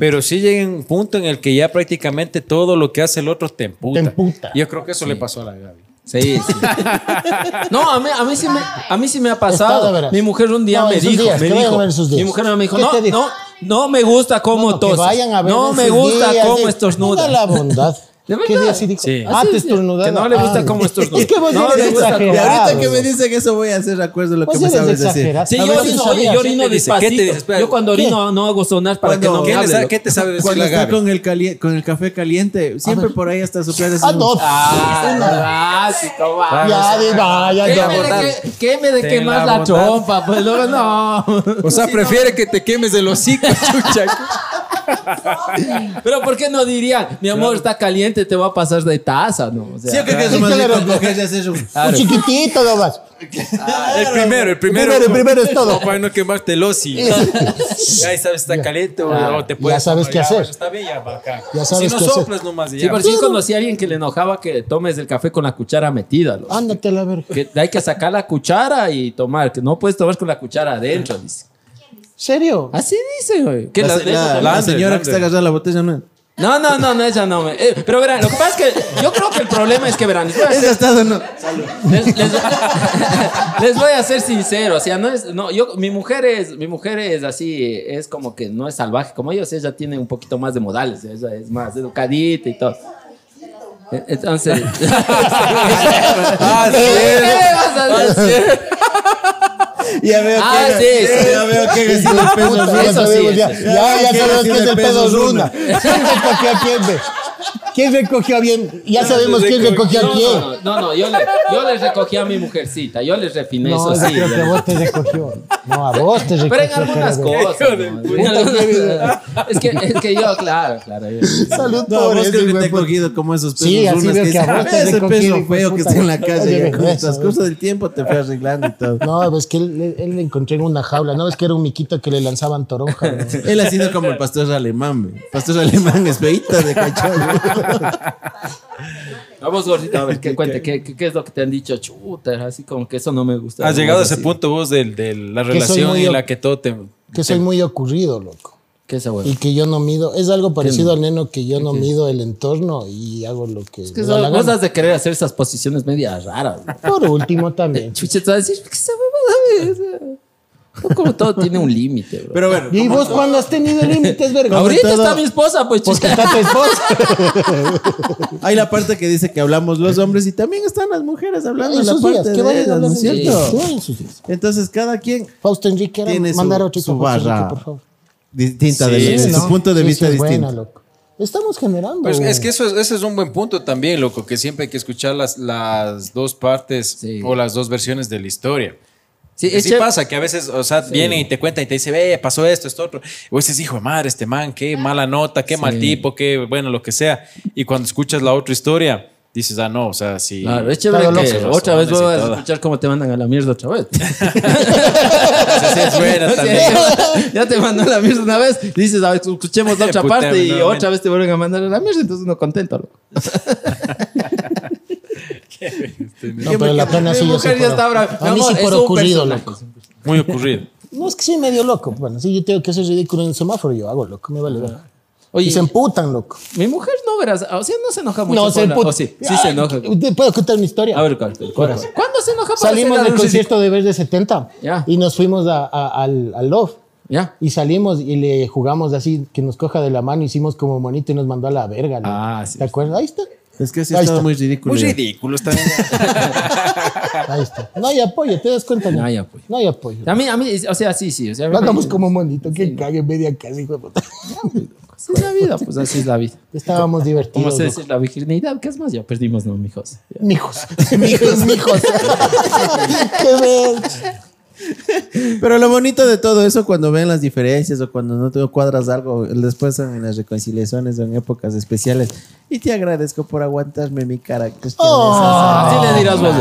Pero sí llega un punto en el que ya prácticamente todo lo que hace el otro te emputa. Te emputa. Yo creo que eso le pasó a la Gaby. Sí, sí. [LAUGHS] No, a mí, a mí sí me, a mí sí me ha pasado. Mi mujer un día No, me dijo, días, me dijo, mi mujer me dijo, ¿Qué no, dijo? no, no me gusta cómo No, toses. No me gusta días, cómo estornuda. La bondad. [LAUGHS] ¿De ¿Qué verdad? día sí dijo? Sí. Ah, Así te es, estornudaba. que no le gusta Ah. cómo estornuda. [LAUGHS] Es que vos No eres le gusta cómo- Y exagerado. ahorita que me dicen eso, voy a hacer acuerdo de lo que me sabes decir. Sí, A yo ver, orino, ¿sí oye, yo orino ¿Qué? ¿Qué despacito. Yo cuando orino no hago sonar para que no me ¿Qué, le hable. qué te sabe [LAUGHS] decir Cuando la está con el, cali- con el café caliente, siempre por ahí hasta soplar así. Ah, no. Ah. Ya, ¿Qué ya. me de, qué quemar la trompa? Pues luego no. O sea, prefiere que te quemes el hocico, [LAUGHS] chucha. [LAUGHS] Pero ¿por qué no dirían, mi amor está caliente, te va a pasar de taza? No, o sea, Sí, que es más claro. rico hacer un- Un chiquitito nomás. El primero, el primero. primero, el primero es todo. No, para no quemarte el osi. Ahí sabes, está caliente o, o te puedes. sabes qué ya, hacer. Está bien, ya, va acá. Ya sabes si no hacer. soplas nomás y Sí, ya. pero sí conocí a alguien que le enojaba que tomes el café con la cuchara metida. loco. Ándate a la verga. Que hay que sacar la cuchara y tomar, que no puedes tomar con la cuchara adentro, dice. ¿Serio? Así dice, güey. Que La, la- la- la Lander, señora que está agarrando la botella, no. No, no, no, no, esa no eh, pero verán, lo que pasa es que yo creo que el problema es que verán. les voy a ser- está no. les, les- [LAUGHS] les voy a ser sincero, o sea, no es, no, yo, mi mujer es, mi mujer es así, es como que no es salvaje como ellos, ella tiene un poquito más de modales, ella es más educadita y todo. Eh, Entonces, [LAUGHS] Ah, sí. ¿qué me vas a decir? Ya veo Ah, que. sí, sí. Ya veo que es el peso. Puta, ya ya, eso. ya, ya ¿Quién sabemos tiene quién es el peso pedo runa? runa. ¿Quién recogió a quién? recogió a bien? Ya sabemos quién recogió a No, quién. no, no, no, yo le, yo le recogí a mi mujercita, yo les refiné No, eso yo sí. creo que a vos te recogió. No, a vos te recogió. Pero en algunas cosas. es, que, es que yo, claro, claro. yo- Salud No, por vos eso, creo que te he cogido como esos pesos Sí, así runas veo que que a vos te "Ah, ese peso feo que puta". está en la calle. Con eso, el transcurso del tiempo te fue arreglando y todo. No, es que él, él le encontré en una jaula. No, es que era un miquito que le lanzaban toronja. ¿no? [LAUGHS] Él ha sido como el pastor alemán. Pastor alemán es feita de cachorro. [LAUGHS] Vamos, gordito, a ver, ¿qué, cuente, ¿qué, qué, qué es lo que te han dicho? Chuta, así como que eso no me gusta. Has llegado a ese Así. punto vos de, de la soy relación muy en la que todo te. Que soy muy ocurrido, loco. ¿Qué es esa? Y que yo no mido, es algo parecido al neno que yo no mido el entorno y hago lo que, Es que me da la vos gana. has de querer hacer esas posiciones medias raras. ¿no? Por último también. [LAUGHS] Chucha, te vas a decir, ¿qué esa huevada es? No, Como todo tiene un límite, bro. Pero bueno, ¿Y vos cuando has tenido límites, verga? Ahorita todo- está mi esposa, pues Porque está tu esposa. hay la parte que dice que hablamos los hombres y también están las mujeres hablando En de la parte días, de que vayan a ellas, ¿no es cierto? Días. Entonces, cada quien Fausto Enrique Tiene su- mandar otro su Enrique, barra. por favor. distinta Sí, de, de sí, su ¿no? punto de Sí, vista sí, es buena, distinto. loco. Estamos generando. Pues es que eso es, ese es un buen punto también, loco, que siempre hay que escuchar las, las dos partes Sí. o las dos versiones de la historia. Sí, es sí pasa, que a veces, o sea, vienen y te cuentan y te dicen, ve, pasó esto, esto, otro. Y vos dices, hijo de madre, este man, qué mala nota, qué mal tipo, qué, bueno, lo que sea. Y cuando escuchas la otra historia, dices, ah, no, o sea, sí. Claro, es chévere que loco. otra vez vas a escuchar cómo te mandan a la mierda otra vez. [LAUGHS] Sí es buena [LAUGHS] también. [LAUGHS] ya te mandó a la mierda una vez, dices, a ver, escuchemos la otra Puta, parte y nuevamente. otra vez te vuelven a mandar a la mierda, entonces uno contento, loco. No, pero la pena Mi sí yo mujer sé por- A mí amor, sí por ocurrido, loco. Muy ocurrido. No, es que soy medio loco. Bueno, si yo tengo que ser ridículo en el semáforo, yo hago, loco. Me vale verga. Oye, Y se emputan, loco. mi mujer no verás, o sea, no se enoja mucho. No, se por o sí, sí se enoja. ¿Te puedo contar mi historia? A ver, ¿cuál? ¿Cuándo se enoja para Salimos del concierto de Verde 70 Ya. y nos fuimos a- a- al, al Love. Ya. Y salimos y le jugamos así, que nos coja de la mano, hicimos como monito y nos mandó a la verga. loco. Ah, sí. ¿Te acuerdas? Ahí está. Es que sí ha estado está. muy ridículo. Muy ya. ridículo también. [LAUGHS] Ahí está. No hay apoyo, ¿te das cuenta? No hay apoyo. No hay apoyo. A mí, a mí, o sea, sí, sí. O sea, Andamos como monito, que cague media casa, hijo de puta. Así es la vida, pues así es la vida. Estábamos divertidos. se loco. dice la virginidad, ¿qué es más? Ya perdimos, no, mijos. Ya. [LAUGHS] Mijos. mijos, mijos. [LAUGHS] Qué bien. [LAUGHS] Pero lo bonito de todo eso, cuando ven las diferencias o cuando no te cuadras algo, después son en las reconciliaciones o en épocas especiales. Y te agradezco por aguantarme mi cara. Así le dirás vos.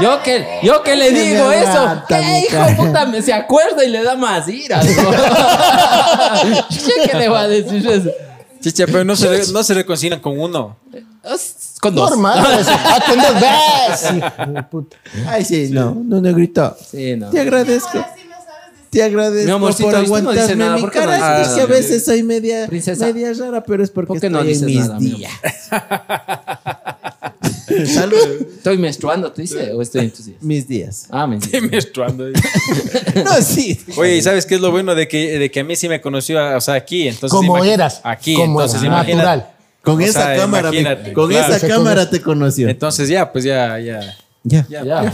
Yo que, yo que le me digo eso. ¿Qué hijo de puta? Me se acuerda y le da más ira. [LAUGHS] ¿Qué le va a decir eso? Chicha, pero no se, no se reconcilian con uno. Con dos. Normal. eso. Atender, ves. Hijo de puta. Ay, sí, no, no, no gritó. Sí, no. Te agradezco. Te agradezco Mi amorcito, por no aguantarme dice nada, mi ¿por qué no cara. dice Es nada? que a veces soy media, Princesa. media rara, pero es porque ¿Por qué estoy no en mis nada, mi días. [LAUGHS] ¿Estoy menstruando, tú dices? ¿O estoy en tus días? Mis días. Ah, mentira. Menstruando. [LAUGHS] No, sí. Oye, ¿y sabes qué es lo bueno de que, de que a mí sí me conoció, o sea, aquí? Entonces, Como eras. Aquí, Como entonces imagina- natural. Con O esa sea, cámara, me- con claro. esa cámara te conoció. Entonces ya, pues ya, ya. Ya. [LAUGHS] Ya, ya.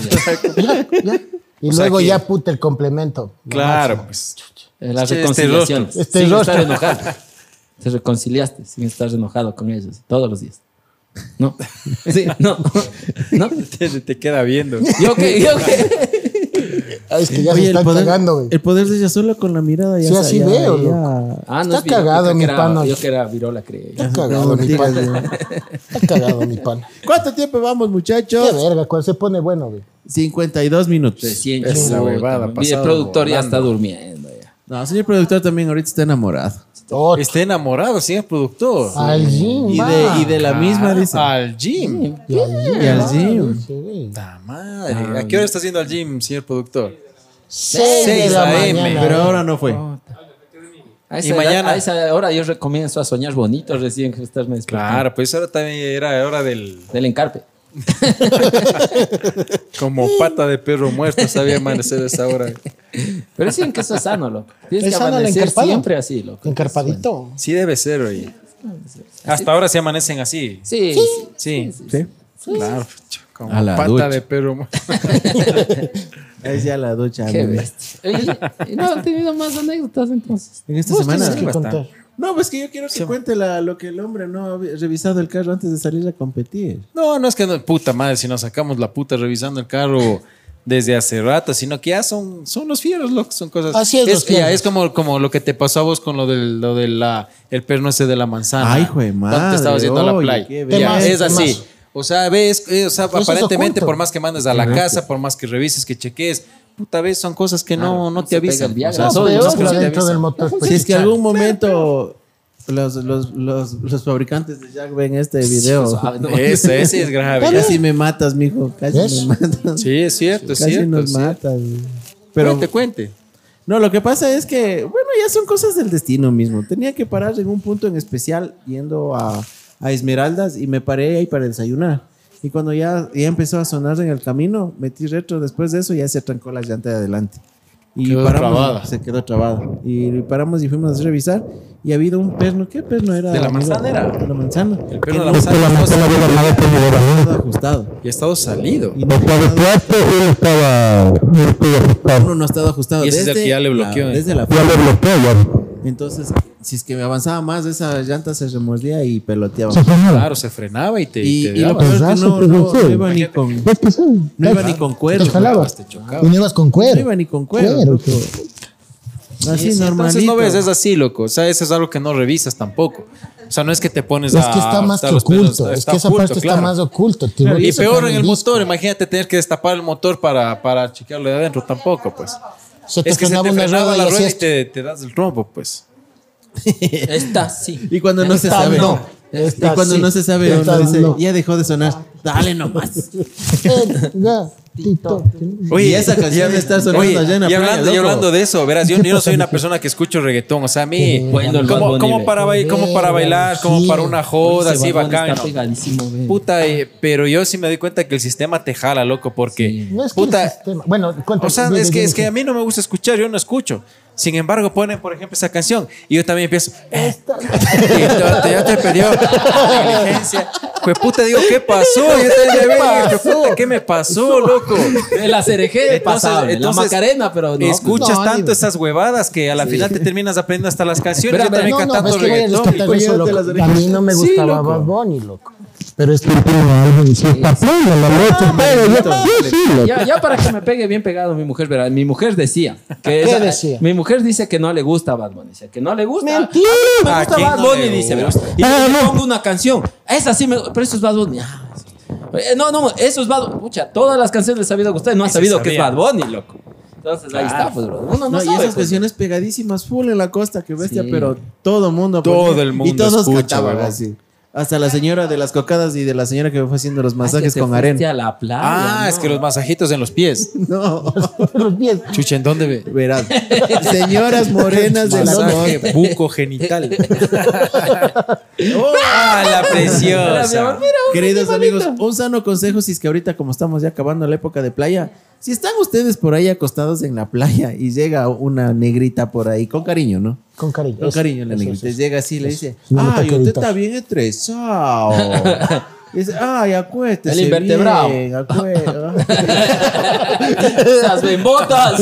Y O sea, luego que- ya puta el complemento. Claro, pues. Las Este reconciliaciones. Este sin rostro. estar enojado. [LAUGHS] Te reconciliaste sin estar enojado con ellos todos los días. No. [LAUGHS] Sí, no. No. Te, te queda viendo. Yo que, yo que. Ah, es que ya se Oye, el están poder, cagando, güey. el poder de ella solo con la mirada ya Sí, así ya- veo, ya- loco. Ah, Está es cagado, mi era- pana. Yo que era virola, creí. Está cagado, mi pana. güey. Está cagado, mi pana. ¿Cuánto tiempo vamos, Qué muchachos? verga, cuando se pone bueno, güey. 52 minutos. Recién Esa huevada, Mi productor ya volando. está durmiendo. Ya. No, señor productor también ahorita está enamorado. Está enamorado, señor productor. Al gym, Y de, y de la misma, dice. Al gym. Y al gym. Y al. La madre. ¿A qué hora está haciendo al gym, señor productor? Seis de Seis la AM, mañana. Pero ahora no fue. A esa Y edad- mañana- A esa hora yo recomienzo a soñar bonito recién que estarme despertando. Claro, pues ahora también era hora del. Del encarpe. [LAUGHS] Como pata de perro muerto, sabía amanecer a esa hora. Pero dicen que eso es sano, loco. Tienes ¿Es que amanecer siempre así, loco. Encarpadito. Sí, debe ser, oye. Hasta ahora sí amanecen así. Sí, sí. Sí. Claro, como A la pata ducha. de perro muerto. [LAUGHS] Es ya la ducha. Qué bestia. Oye, y no han tenido más anécdotas entonces. En esta semana. que contar. No, pues que yo quiero que cuente la- lo que el hombre no ha revisado el carro antes de salir a competir. No, no es que no, puta madre, si nos sacamos la puta revisando el carro desde hace rato, sino que ya son, son los fieros, loco, son cosas. Así es, los ya, fieros. es como, como lo que te pasó a vos con lo del, lo de la, el perno ese de la manzana. Ay, hijo de Cuando madre, te estabas yendo a la playa. qué Ya, es así. O sea, ves, eh, o sea, Eso es aparentemente, por más que mandes a la casa, por más que revises, que cheques, puta vez son cosas que no, no te avisan. pues, Si es que algún momento los, los, los, los fabricantes de Jack ven este video, Suave, ¿no? Ese, ese es grave. casi me matas, mijo. Casi ¿Ves? me matas. Sí, es cierto, es casi cierto. nos es cierto. matas. Pero, cuente, cuente. No, lo que pasa es que, bueno, ya son cosas del destino mismo. Tenía que parar en un punto en especial yendo a, a Esmeraldas y me paré ahí para desayunar. Y cuando ya, ya empezó a sonar en el camino, metí retro. Después de eso ya se trancó la llanta de adelante. Y Quedó paramos, trabada. Se quedó trabada. Y paramos y fuimos a revisar. Y ha habido un perno. ¿Qué perno era? ¿De la amigo? manzana era? De la manzana. El Que perno de la no manzana estaba- no estaba estaba ajustado. Y ha estado salido. Y no, estaba, no estuvo ajustado. uno no ha estado ajustado. Y ese es el desde que ya le la- bloqueó, eh. desde la Ya le bloqueó, ya. Entonces, si es que me avanzaba más, esa llanta se remordía y peloteaba. Se. Claro, se frenaba y te, Y, te y lo daba. peor es que no, no, no iba ni con, Es no iba ni con cuero. Te jalabas. Te chocaba. Y no ibas con No cuero. iba ni con cuero. Así Sí. Entonces no ves, es así, loco. O sea, eso es algo que no revisas tampoco. O sea, no es que te pones Es a. que está más que pelos, oculto. Es está que esa oculto, parte claro. está más oculto. Y peor en el disco. motor, imagínate tener que destapar el motor para, para chequearlo de adentro, tampoco, pues. Se te Es que se te una frenaba rueda la y rueda y hacías... te, te das el trompo, pues. [LAUGHS] Esta sí. Y cuando no se sabe. no. Y Esta cuando sí. no se sabe, Esta uno dice, no. ya dejó de sonar. Dale nomás. [LAUGHS] El gatito. Y esa canción estar sonando Oye, allá en la y playa, hablando, y loco. hablando de eso, verás, yo, yo no soy una [LAUGHS] persona que escucho reggaetón. O sea, a mí, Bueno, el como ve. para, bail- como para bailar, como Sí. para una joda, así bacán. Está. Puta, eh, pero yo sí me doy cuenta que el sistema te jala, loco, porque. No es que el puta, sistema- Bueno, cuéntame. o sea, es que, es que a mí no me gusta escuchar, yo no escucho. Sin embargo, ponen, por ejemplo, esa canción y yo también empiezo. eh, [LAUGHS] y ya te perdió inteligencia. Pues puta, digo, ¿qué pasó? Yo también me veo, hijo de puta, ¿qué me pasó, loco? La cereje pasable, entonces, la Macarena, pero no. Escuchas No, tanto esas huevadas que a la final te terminas aprendiendo hasta las canciones. Espera, yo también No, no, cantando es que a reggaetón. eso, de loco. A mí no me Sí, gustaba loco. Bad Bunny, loco. Pero es que tiene algo y si está pleno, la leche, pero yo- sí, sí. Ya, ya para que me pegue bien pegado mi mujer, verá, mi mujer decía que ¿Qué esa- decía? mi mujer dice que no le gusta Bad Bunny, dice que no le gusta. Mentira. Me ¿A gusta quién Bad no Bunny, le dice, gusta? Y Ah, le pongo una canción. Esa sí me, pero eso es Bad Bunny. Ah, eh, no, no, eso es Bad Bunny. Pucha, todas las canciones les ha sabido gustar y no ha Ese sabido que es sabía. Bad Bunny, loco. Entonces ahí está, pues, bro. Uno no, No, y sabe. esas pues. canciones pegadísimas full en la costa, que bestia, Sí. pero todo mundo. Todo el mundo Y todos escucha, cantaban ¿verdad? así. Hasta la señora de las cocadas y de la señora que me fue haciendo los Ay, masajes te con arena. a la playa. Ah, ¿no? es que los masajitos en los pies. [LAUGHS] No, [LAUGHS] Los pies. Chucha, ¿en dónde ve? verás. [LAUGHS] Señoras morenas de la Masaje buco genital. ¡Ah, la preciosa! Queridos amigos, un sano consejo si es que ahorita como estamos ya acabando la época de playa, si están ustedes por ahí acostados en la playa y llega una negrita por ahí, con cariño, ¿no? Con cariño. Con eso, cariño la negrita. eso. Llega así y le dice, ay, usted está bien estresado. [LAUGHS] Dice, ay, acuéstese El invertebrado. bien, Esas [LAUGHS] [LAUGHS] bembotas.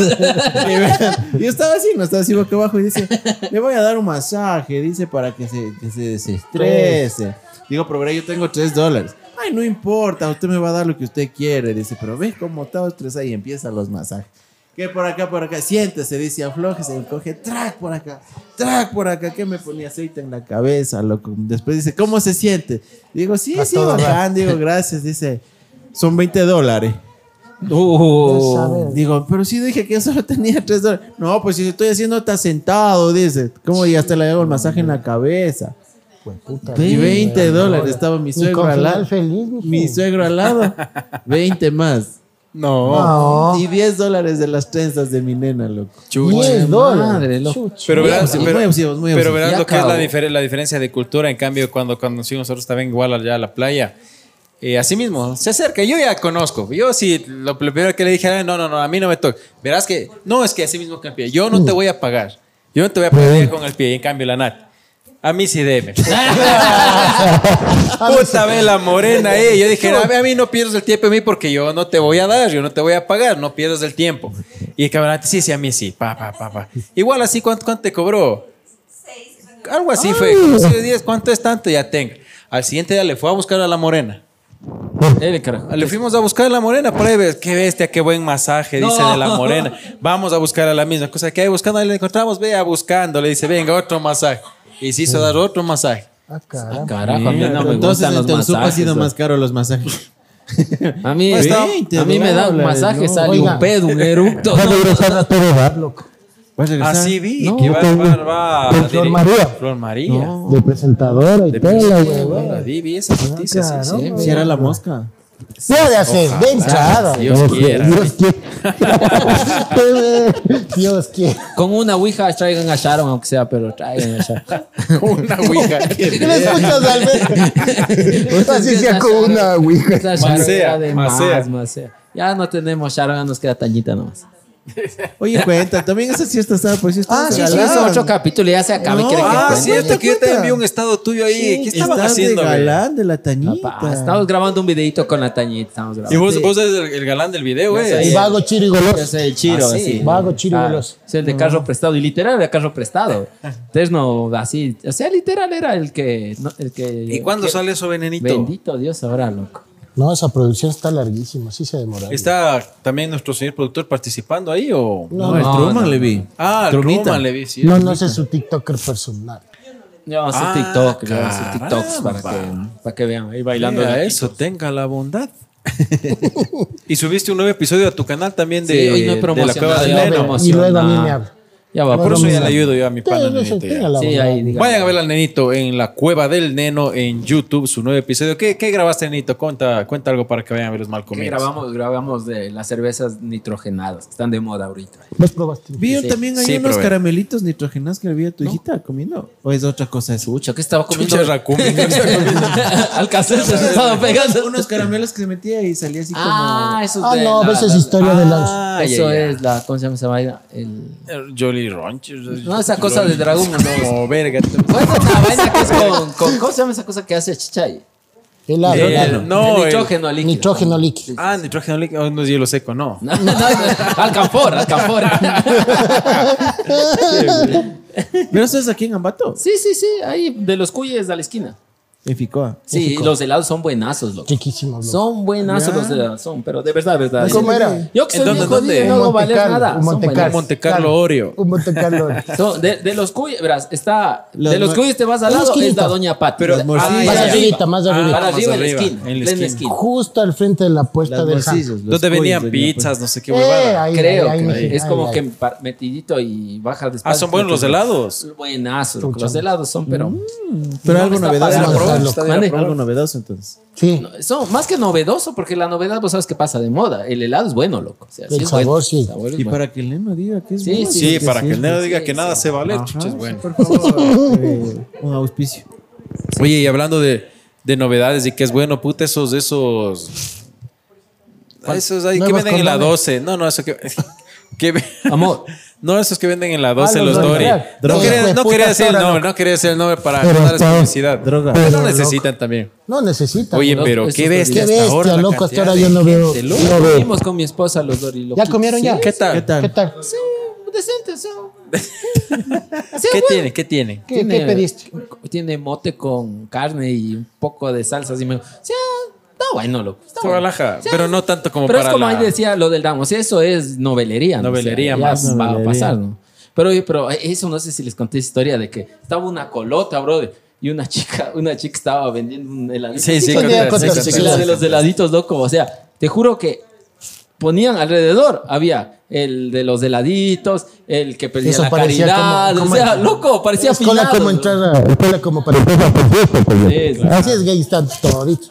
y estaba así, no estaba así boca abajo y dice, le voy a dar un masaje, dice, para que se, que se desestrese. Digo, pero yo tengo tres dólares. Ay, no importa, usted me va a dar lo que usted quiere. Dice, pero ves cómo está estresado y empiezan los masajes. Que por acá, por acá, siéntese, dice, aflójese, y coge, track por acá, track por acá, que me ponía aceite en la cabeza, loco. Después dice, ¿cómo se siente? Digo, sí, A sí, bacán, digo, gracias, dice, son 20 dólares. Uh, Saber. Digo, pero sí dije que yo solo tenía 3 dólares. No, pues si estoy haciendo está sentado, dice. ¿Cómo? Y hasta le hago el masaje en la cabeza. Puta, Y 20 dólares. Estaba mi suegro al lado. feliz. Mi suegro al lado. 20 más. No. No. Y 10 dólares de las trenzas de mi nena, loco. Chucha. 10 dólares. madre, loco. Pero verás, pero, muy abusivos, muy pero verás lo que es la, acabo. difer- la diferencia de cultura. En cambio, cuando, cuando sí, nosotros también igual allá a la playa, eh, así mismo, se acerca. Yo ya conozco. Yo sí, lo, lo primero que le dije, "Ah, no, no, no, a mí no me toca. Verás que, no, es que así mismo que el pie. Yo no te voy a pagar. Yo no te voy a pagar con el pie. Y en cambio, la Nat. A mí sí debe. [LAUGHS] Puta ve la morena, eh. Yo dije, a mí, a mí no pierdas el tiempo a mí porque yo no te voy a dar, yo no te voy a pagar, no pierdas el tiempo. Y el cabrón, sí, sí, a mí sí. Pa, pa, pa, pa. Igual así, ¿cuánto, cuánto te cobró? Algo así fue. de 10, ¿cuánto es tanto? Ya tengo. Al siguiente día le fue a buscar a la morena. Carajo. Le fuimos a buscar a la morena, por ahí ves, qué bestia, qué buen masaje, dice No. de la morena. Vamos a buscar a la misma cosa que hay buscando, ahí le encontramos, vea buscando, le dice, venga, otro masaje. Y se hizo dar otro masaje. Ah, caramba. Carajo, a mí no me Entonces gustan los en ha masajes. sido loco. más caro los masajes. A mí, Pues está- a mí me da un 20 masaje, sale Oiga. un pedo, un eructo. Va a regresar a todo dar, loco. ¿Vas? Así vi, No, que va, con- va, va- con Flor María. Flor María. De presentadora y De toda la presentadora, huevada. vi, vi esa noticia, sí, sí. Si era la mosca. Puede hacer, de entrada. Dios quiera. Dios quiere. [LAUGHS] Dios. Con una ouija traigan a Sharon, aunque sea, pero traigan a Sharon. Una ouija. ¿Qué le escuchas, [LAUGHS] Alberto? Así sea con una ouija. [LAUGHS] De macea. más. Ya no tenemos Sharon, ya nos queda Tañita nomás. Oye, cuenta, también esa siesta estaba por si Ah, sí, sí, es otro capítulo, ya se acaba y No, que Ah, cierto que yo también vi un estado tuyo ahí. ¿Qué estabas haciendo? de galán de la tañita. Papá, estamos grabando un videito con la Tañita, estamos Y vos, vos eres el, el galán del video, güey. Y vago chiro y Yo goloso. soy el chiro, Ah, sí. así. Vago, chiro y Ah, goloso. soy el de carro prestado. Y literal era carro prestado. [LAUGHS] Entonces no, así. O sea, literal era el que. no, el que ¿Y cuándo que- sale eso, venenito? Bendito Dios ahora, loco. No, esa producción está larguísima, sí se demora. ¿Está también nuestro señor productor participando ahí o...? No, el No, Truman no. le vi. Ah, el Trumita. Truman le vi, sí. No, no sé su TikToker personal. Yo hago Ah, TikTok, hago TikToks para que, para que vean ahí bailando. Mira eso, tenga la bondad. [LAUGHS] y subiste un nuevo episodio a tu canal también de, Sí, hoy no he de la cueva del ya Y no luego a mí me habla. Ya va, Por eso ya le ayudo yo a mi pana nenito. ya. Sí, ahí. Vayan a ver al nenito en la cueva del neno en YouTube, su nuevo episodio. ¿Qué, qué grabaste, nenito? Cuenta, cuenta algo para que vayan a ver los mal comidos. grabamos, grabamos de las cervezas nitrogenadas, que están de moda ahorita. ¿Vos probaste? Vi Sí. también hay Sí, unos probé. caramelitos nitrogenados que le vi a tu hijita comiendo. ¿O es otra cosa eso? Chucha, ¿qué estaba comiendo? Chucha, Raccoon. [LAUGHS] Al cassette se estaba pegando. Unos caramelos que se metía y salía así como. Ah, eso es Ah, no, la- esa es la- historia de la. Ah, Eso es la, ¿cómo se llama esa vaina? El, El Jolly Rancher. no, esa cosa de dragón. No, Como verga. ¿Cuál es la vaina que es [LAUGHS] con, con- ¿cómo se llama esa cosa que hace Chichay? Helado. Eh, helado. no, el el- nitrógeno líquido. Nitrógeno líquido. Ah, nitrógeno líquido. Oh, no es hielo seco, no. No, no, no, alcanfor, alcanfor. [LAUGHS] [LAUGHS] ¿Pero eso es aquí en Ambato? Sí, sí, sí, ahí de los cuyes a la esquina. En Ficoa. Sí, los helados son buenazos, loco. Chiquísimos. loco. Son buenazos Ya. los helados, son, pero de verdad, de verdad. ¿Cómo era? Yo que ¿En soy dónde, bien jodido, dónde? no, no vale nada. un son Monte Oreo. Un Monte Carlo. [LAUGHS] Son de, de los cuyes, verás, está. Los de los cuyes te vas al lado, es la Doña Pat. Pero- ah, arriba, Más arribita, más Ah, arriba. Para más arriba en la esquina. en la esquina. Justo al frente de la puerta Las del Donde venían pizzas, no sé qué Eh, huevada. ahí, Creo que es como que metidito y bajas despacio. Ah, son buenos los helados. Buenazos, los helados son, pero. pues. Pero algo novedoso. Algo- Está novedoso entonces. Sí, Son más que novedoso, porque la novedad, vos sabes que pasa de moda. El helado es bueno, loco. O sea, sí El es sabor, bueno. sí. El sabor es Y bueno. para que el neno diga que es Sí, bueno. sí, Sí, para que el neno sí, diga que sí, nada sí. se vale, Ajá, chucha, es bueno. Por favor, eh, un auspicio. Oye, y hablando de, de novedades y que es bueno, puta, esos, esos. Esos ahí que venden en la condones. 12. No, no, eso que. [LAUGHS] que Amor, [LAUGHS] no, esos que venden en la 12, Ah, los los. Dori. No quería, no quería decir el nombre, no. no quería decir el nombre para Pero no darles está- publicidad. Droga. Pero Pero, no loco. necesitan también. no necesita. Oye, pero qué bestia Qué hasta ahora. bestia, la loco. Hasta ahora yo no veo. gente, loco. No veo. Fuimos con mi esposa los Dori. ¿Ya comieron ya? ¿Qué tal? ¿Qué tal? ¿Qué tal? Sí, decentes [LAUGHS] son. ¿Qué tiene? ¿Qué tiene? ¿Qué, qué pediste? Tiene mote con carne y un poco de salsas. Y me, o sea, está bueno, loco. Está Toda bueno. laja, pero no tanto como Pero es para como la... ahí decía lo del Damo. O sea, eso es novelería. ¿no? Novelería O sea, ya más. Va a Novelería. pasar, ¿no? Pero, pero eso no sé si les conté esa historia de que estaba una colota, brother. Y una chica, [LAUGHS] una chica estaba vendiendo un heladito. Sí, sí, Sí, contar, sí, sí. Y la de los heladitos, loco. O sea, te juro que ponían alrededor, había el de los heladitos, el que pedía Eso la parecía caridad. como- como- o sea, loco, parecía Escuela afinado. como entrar a, escuela como para fiesta, pues. Sí, sí. Así es gay están toditos.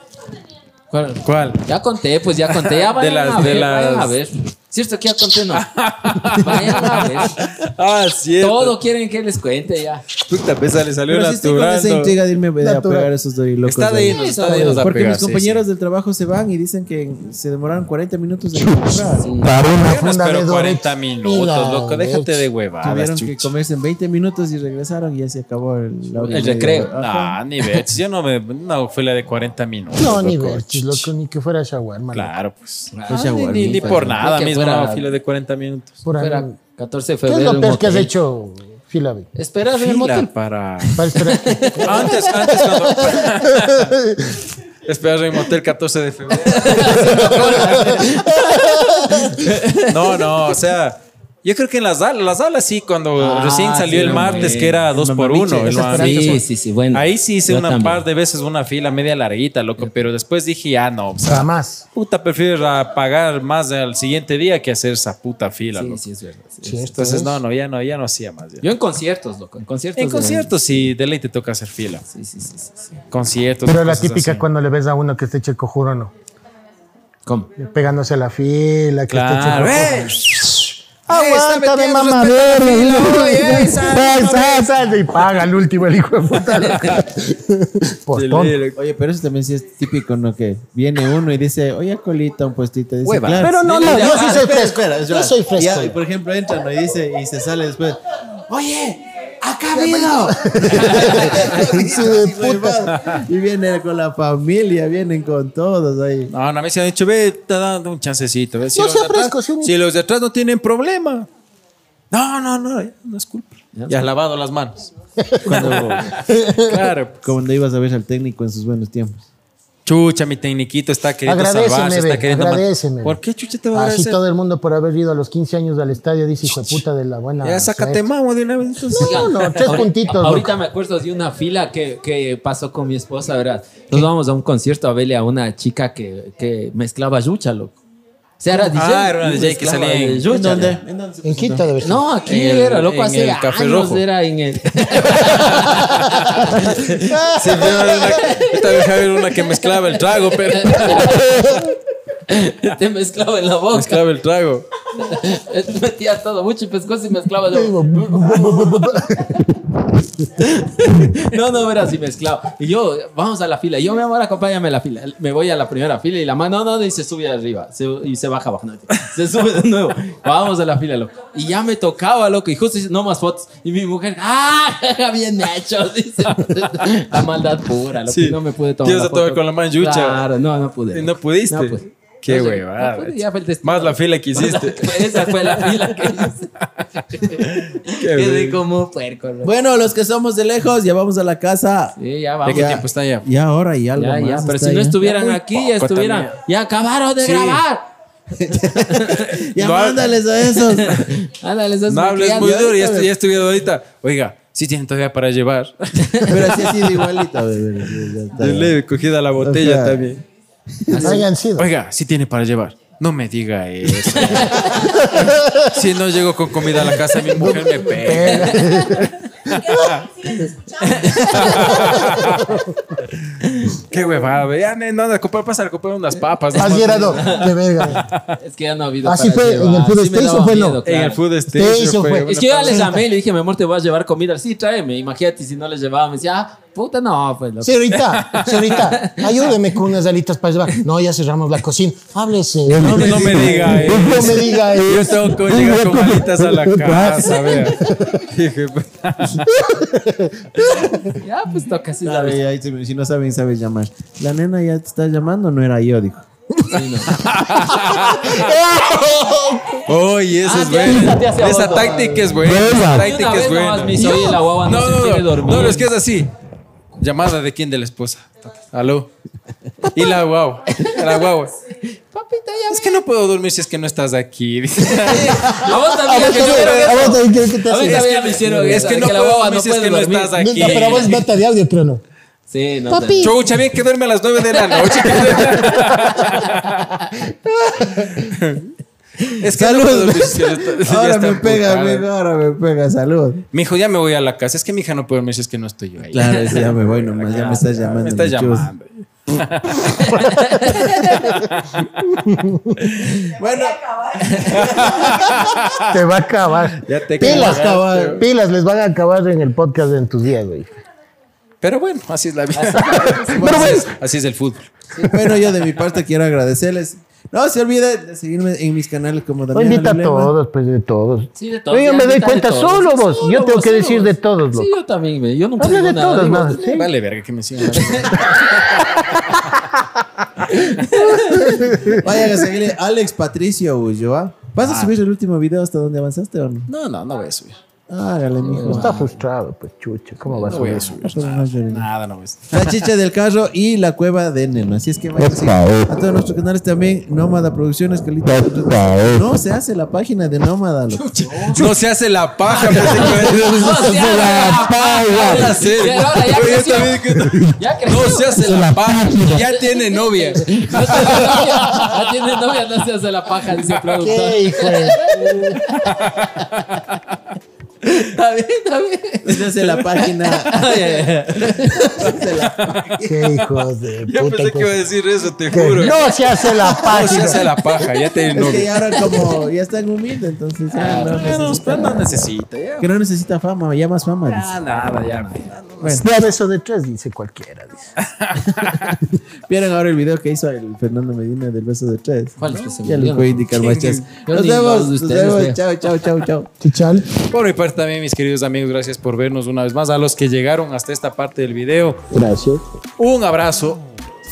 ¿Cuál? ¿Cuál? Ya conté, pues ya conté. Ya [LAUGHS] vayan las- a de ver, las- vayan a ver. ¿Cierto que ya conté? No. vayan a ver. Ah, cierto. Todo quieren que les cuente ya. Puta, pesa, le salió Pero sí estoy con esa ¿no? intriga de irme a Natural. pegar esos dorilocos. Está de ahí. irnos, está de irnos a Porque pegar, mis sí, compañeros del trabajo se van y dicen que se demoraron 40 minutos de comprar. Para una sí. No funda espero Dorex. 40 minutos, loco. Déjate de huevadas, Tuvieron que comerse en 20 minutos y regresaron y ya se acabó el, la hora y El media. recreo. Ah, ni veches. Yo no me. No, fue la de 40 minutos. No, ni ver, loco, ni que fuera shawarma. Claro, pues. Ah, ni, por nada mismo, fuera- una fila de 40 minutos. Por ahí. Fuera 14 de ¿Qué es febrero. lo peor que has hecho, Filabe? Esperar en el Fila motel. para. Para esperar. [LAUGHS] Antes, antes cuando. [LAUGHS] Esperar en motel 14 de febrero. [LAUGHS] no, no, o sea. Yo creo que en las alas, las alas sí, cuando Ah, recién salió sí, el hombre. martes, que era dos por uno. Sí, sí, sí, bueno. Ahí sí hice una también. par de veces una fila media larguita, loco, pero después dije, ya no, o sea, Jamás. puta, prefiero a pagar más al siguiente día que hacer esa puta fila, Sí, loco. sí, es verdad. sí. Sí, esto Entonces, es- no, no, ya no, ya no hacía más. ya. Yo en conciertos, loco. En conciertos. En de- conciertos sí, de ley te toca hacer fila. Sí, sí, sí, sí, sí. Conciertos. Pero la típica así. cuando le ves a uno que está hecho cojuro, no. ¿Cómo? Pegándose a la fila, que Claro, esté ¡eh! Aguántame, sal, Y paga el último el hijo de puta. [LAUGHS] Oye, pero eso también sí es típico, ¿no? Que viene uno y dice, oye, colita, un puestito. Dice, Hueva. claro. Pero no, no, yo sí Ah, soy fresco. Yo soy fresco. Y por ejemplo, entra ¿no? y dice, y se sale después, oye, [LAUGHS] de puta. y viene con la familia, vienen con todos ahí. No, no, a mí se han dicho, ve, te dando un chancecito. ve, Si, No los sea fresco, un- si los de atrás no tienen problema. No, no, no, ya, no es culpa. Ya has lavado las manos. Cuando, [LAUGHS] Claro. cuando ibas a ver al técnico en sus buenos tiempos. Chucha, mi tecniquito está queriendo salvarse, está queriendo... agradéceme. ¿Por qué chucha te va a Así agradecer? todo el mundo por haber ido a los 15 años al estadio dice hijo de puta de la buena. Ya sácate mamo de una vez. entonces. No, no, tres puntitos. Ahorita me acuerdo de una fila que, que pasó con mi esposa, ¿verdad? Nos vamos a un concierto a verle a una chica que, que mezclaba yucha, loco. O sea, era DJ. Ah, era una DJ que salía en- ¿En. ¿En dónde En debe ser. No, aquí En el- era, loco, en hace el Café años Rojo. era en el... [LAUGHS] Sí, pero era una, esta vez era una que mezclaba el trago, pero [LAUGHS] [LAUGHS] Te mezclaba en la boca. mezclaba el trago. [LAUGHS] Metía todo, mucho pescozo y mezclaba. yo- [LAUGHS] No, no, era así mezclado. Y yo, vamos a la fila. Yo, mi amor, acompáñame a la fila. Me voy a la primera fila y la mano, no, no, y se sube arriba. Se- y se baja abajo. no, se sube de nuevo. Vamos a la fila, loco. Y ya me tocaba, loco. Y justo dice, no más fotos. Y mi mujer, ¡ah! Bien hecho. Dice, la maldad pura, loco. Sí. Y No me pude tomar. Te ibas a tomar con la mano yucha. Claro, no, no pude. Y no pudiste. No. Qué No sé, huevada. no pude, ya fue el destino. Más la fila que [LAUGHS] hiciste. Esa fue la fila que hice. [LAUGHS] Quedé como puerco. loco. Bueno, los que somos de lejos, ya vamos a la casa. Sí, ya ¿De vamos. qué Ya, tiempo está ya? Y ahora y algo ya, más. ya, pero si no ya. estuvieran aquí, ya estuvieran. también. Ya acabaron de Sí. grabar. [LAUGHS] Ya No, mándales a esos. Ándale, esas No hables muy duro. Ya, ya estuvieron ahorita. Oiga, sí tienen todavía para llevar. Pero así ha sido igualito. bebé, ya está. Yo le he cogido la botella O sea, también. Hayan sido. Oiga, sí tiene para llevar. No me diga eso. [LAUGHS] si no llego con comida a la casa, mi mujer me pega. [LAUGHS] Qué huevada, ve. Ya, no, no, comprar, pasar, comprar unas papas. Así era, no. De verga. Es que ya no ha habido. Así fue, llevar. en el Food Sí Station fue, ¿no? En el food Station fue. fue. Es que yo ya les llamé y le dije, mi amor, te voy a llevar comida. Sí, tráeme. Imagínate si no les llevaba. Me decía, ah, puta, no, pues. loco. Señorita, señorita, [LAUGHS] ayúdeme con unas alitas para llevar. No, ya cerramos la cocina. Háblese. No, No me diga eso. No me diga Yo eso. tengo que llegar con alitas a la casa, vea. Dije, pues, [LAUGHS] Ya, pues toca así, ahí si- no saben, sabes llamar. La nena ya te está llamando, no era yo, dijo. Sí, no. [LAUGHS] Oye, esa Ah, es hace Esa táctica es buena. Esa táctica es buena. no, No, no. No, es que es así. Llamada de quién de la esposa. Aló. Y la guagua. La guagua. Papita, ya Es que no puedo dormir si es que no estás aquí. [LAUGHS] A vos también también, hicieron a vos también, ¿qué- qué te A mí hace? también me hicieron Es que no la puedo guagua dormir si es puede que no dormir. estás aquí. No, pero a vos nota de audio, creo, ¿no? Sí, no. Papi. Chucha, bien que duerme a las 9 de la noche. [LAUGHS] [LAUGHS] es que Salud. ahora me pega, amigo, ahora me pega, salud. Mi hijo, ya me voy a la casa. Es que mi hija no puede dormir si es que no estoy yo ahí. Claro, es ya me voy nomás, ya me estás llamando. Me está mi chus. llamando. [LAUGHS] Bueno, Te va a acabar. Ya te Pilas, cabrón. Pilas, les van a acabar en el podcast de en tus días, güey. Pero bueno, así es la vida. Pero bueno. Así es el fútbol. bueno, yo de mi parte quiero agradecerles. No se olviden de seguirme en mis canales como No Damián invita a todos, pues de todos. Sí, de todos. Ya me doy cuenta, todos. solo Sí, vos. solo Yo tengo vos, que decir vos. de todos, Sí, loco. yo también, me- yo nunca Habla digo de nada, todos, digo. Sí. Vale, verga, que me sigan. [LAUGHS] Vayan a seguirle Alex Patricio Ulloa. ¿Vas a subir el último video hasta donde avanzaste o no? No, no, no voy a subir. Hágale, mijo. Está frustrado, pues chucha. ¿Cómo vas a No voy ver? a subir. Llores. Nada, no subir. La chicha del carro y la cueva de Neno. Así es que vayan a todos nuestros canales también. Nómada Producciones, Calita. No se hace la página de Nómada. No se hace la paja. [LAUGHS] No se hace la paja. No se hace la paja. Ya tiene novia. No tiene novia, ya tiene novia, no se hace la paja, dice el productor. [LAUGHS] ¿Qué, hijo de- Está bien, está bien. Esa es la página. [LAUGHS] Ay, ay. Qué hijos de Yo puta. pensé que iba a decir eso, te que juro. no se hace la No se página. hace la paja, ya tiene Es que ya ahora como ya están humildes, entonces ya Ah, no, no, no, necesita, no necesita, ya. que no necesita fama, ya más fama. dice. Ya, nada, ya. Ya beso de tres, dice cualquiera. Dice. [LAUGHS] Vieron ahora el video que hizo el Fernando Medina del beso de tres. ¿Cuál es ese Ya les voy a indicar. Yo Nos vemos, los de nos vemos. Chao, chao, chao, chao. Chichal. Por mi parte también, mis queridos amigos, gracias por vernos una vez más. A los que llegaron hasta esta parte del video, Gracias. un abrazo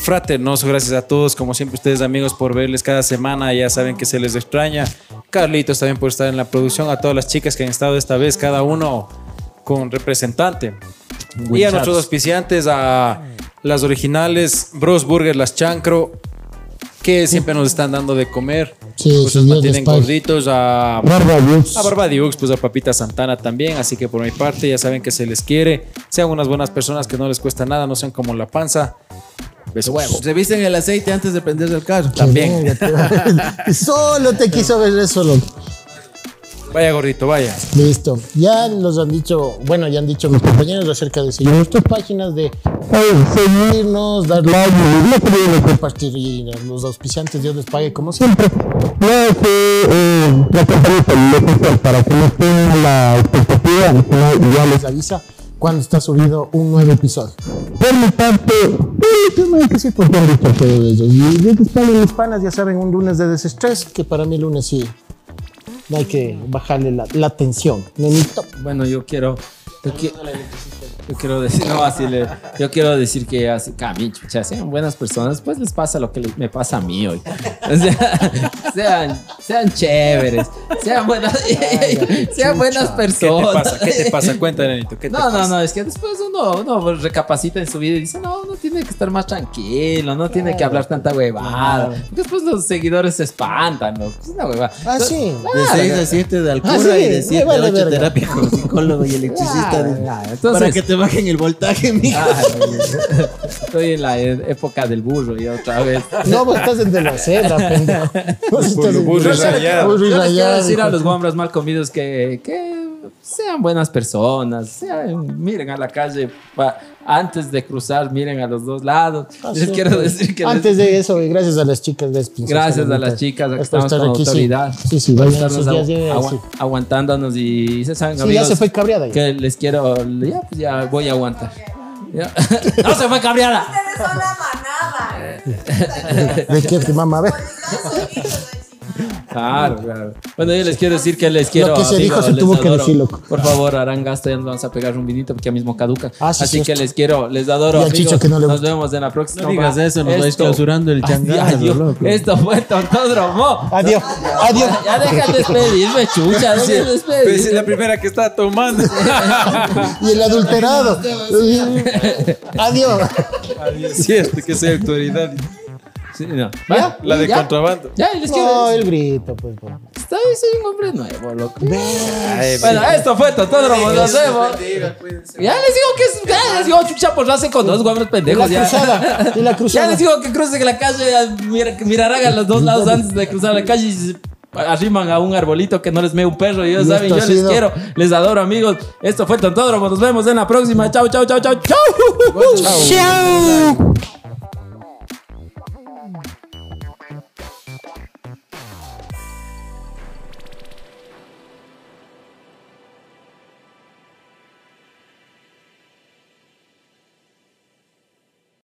fraternoso. Gracias a todos, como siempre, ustedes amigos, por verles cada semana. Ya saben que se les extraña. Carlitos también por estar en la producción. A todas las chicas que han estado esta vez, cada uno con representante. Y a nuestros auspiciantes, a las originales, Bros Burger, las Chancro, que siempre nos están dando de comer. Sí, pues sí, nos mantienen gorditos. A Barba Dux. a Barbadiux, pues a Papita Santana también. Así que por mi parte, ya saben que se les quiere. Sean unas buenas personas que no les cuesta nada, no sean como la panza. Beso huevo. Revisen el aceite antes de prenderse el carro. También. [LAUGHS] Solo te quiso ver eso, loco. Vaya gordito, vaya. Listo. Ya nos han dicho, bueno, ya han dicho mis compañeros acerca de seguir nuestras páginas, de seguirnos, dar like, compartir y los auspiciantes, Dios les pague como siempre. No, que eh, la campanita para que no tengan la expectativa, no, ya les avisa cuando está subido un nuevo episodio. Por mi parte, hay que ser por todo eso. Y pague mis panas, ya saben, un lunes de desestrés, que para mí lunes sí. Hay que bajarle la, tensión. Nenito. Bueno, yo quiero. Yo quiero decir, [LAUGHS] no, así le, yo quiero decir que así, chucha, sean buenas personas, pues les pasa lo que les- me pasa a mí hoy. O sea, [LAUGHS] sean, sean chéveres, sean buenas, [LAUGHS] sean buenas ¿Qué te personas. pasa? ¿Qué te pasa? Cuéntame, Nenito. ¿Qué te No, no, pasa? no, es que después uno, uno recapacita en su vida y dice, no, uno tiene que estar más tranquilo, no tiene que hablar tanta huevada. Después los seguidores se espantan, ¿no? Es una huevada. Ah, sí. De 6 a 7 de alcura Ah, sí, y de me 7 vale a 8 verga. terapia con psicólogo y electricista. Claro, claro. Entonces- Para que te bajen el voltaje, mijo. Ay, estoy en la e- época del burro y otra vez. No, vos estás en de la cebra, pendejo. Vos estás en burro y de la- rayado. burro y Yo les quiero rayado, decir a los guambras mal comidos que, que sean buenas personas, sean- miren a la calle pa- antes de cruzar, miren a los dos lados. Ah, les sí, quiero pues. decir que les- Antes de eso, gracias a las chicas Gracias a las chicas, aquí Por estamos con aquí, sí. autoridad. Sí, sí, por vayan estarnos sus días, agu- ya, agua- sí. aguantándonos y se saben Sí, ya amigos, se fue cabreada. ya. que les quiero, ya, pues ya voy a aguantar. Ya. [LAUGHS] no se fue cabreada. Ustedes son la manada. [LAUGHS] ¿De qué te mama? A ver. Claro, claro. Bueno, yo les quiero decir que les quiero. Lo que se digo, dijo se tuvo que adoro. decir, loco. Por favor, harán gasto, ya nos vamos a pegar un vinito porque ya mismo caduca. Ah, sí, Así cierto. que les quiero, les adoro. Y al amigos. Chicho que no le Nos gusta. vemos en la próxima. No digas eso, nos vais Esto- clausurando el changarro, adiós. loco. Esto fue Tontódromo. Adiós. Adiós. Ya deja de despedirme, chucha. Deja de Pues es despedirme. la primera que está tomando. [LAUGHS] Y el adulterado. [LAUGHS] Adiós. Cierto que soy autoridad. Sí, no. ¿Ya? La de ¿Ya? contrabando. Ya, y les quiero No, el grito, pues. pues. Estoy, soy un hombre nuevo, loco. Ay, Bueno, esto fue Tontódromo. Nos vemos. Ya les digo que es. Ya les digo, chucha, por hace con dos guambros Y pendejos. la ya. cruzada. Y la Ya cruzada. les digo que crucen la calle, mir- mirarán a los dos lados antes de cruzar la calle y se arriman a un arbolito que no les mee un perro. Y ellos Y saben, yo les quiero, les adoro, amigos. Esto fue Tontódromo. Nos vemos en la próxima. Chao, chao, chao, chao, chao. Chao. Thank you.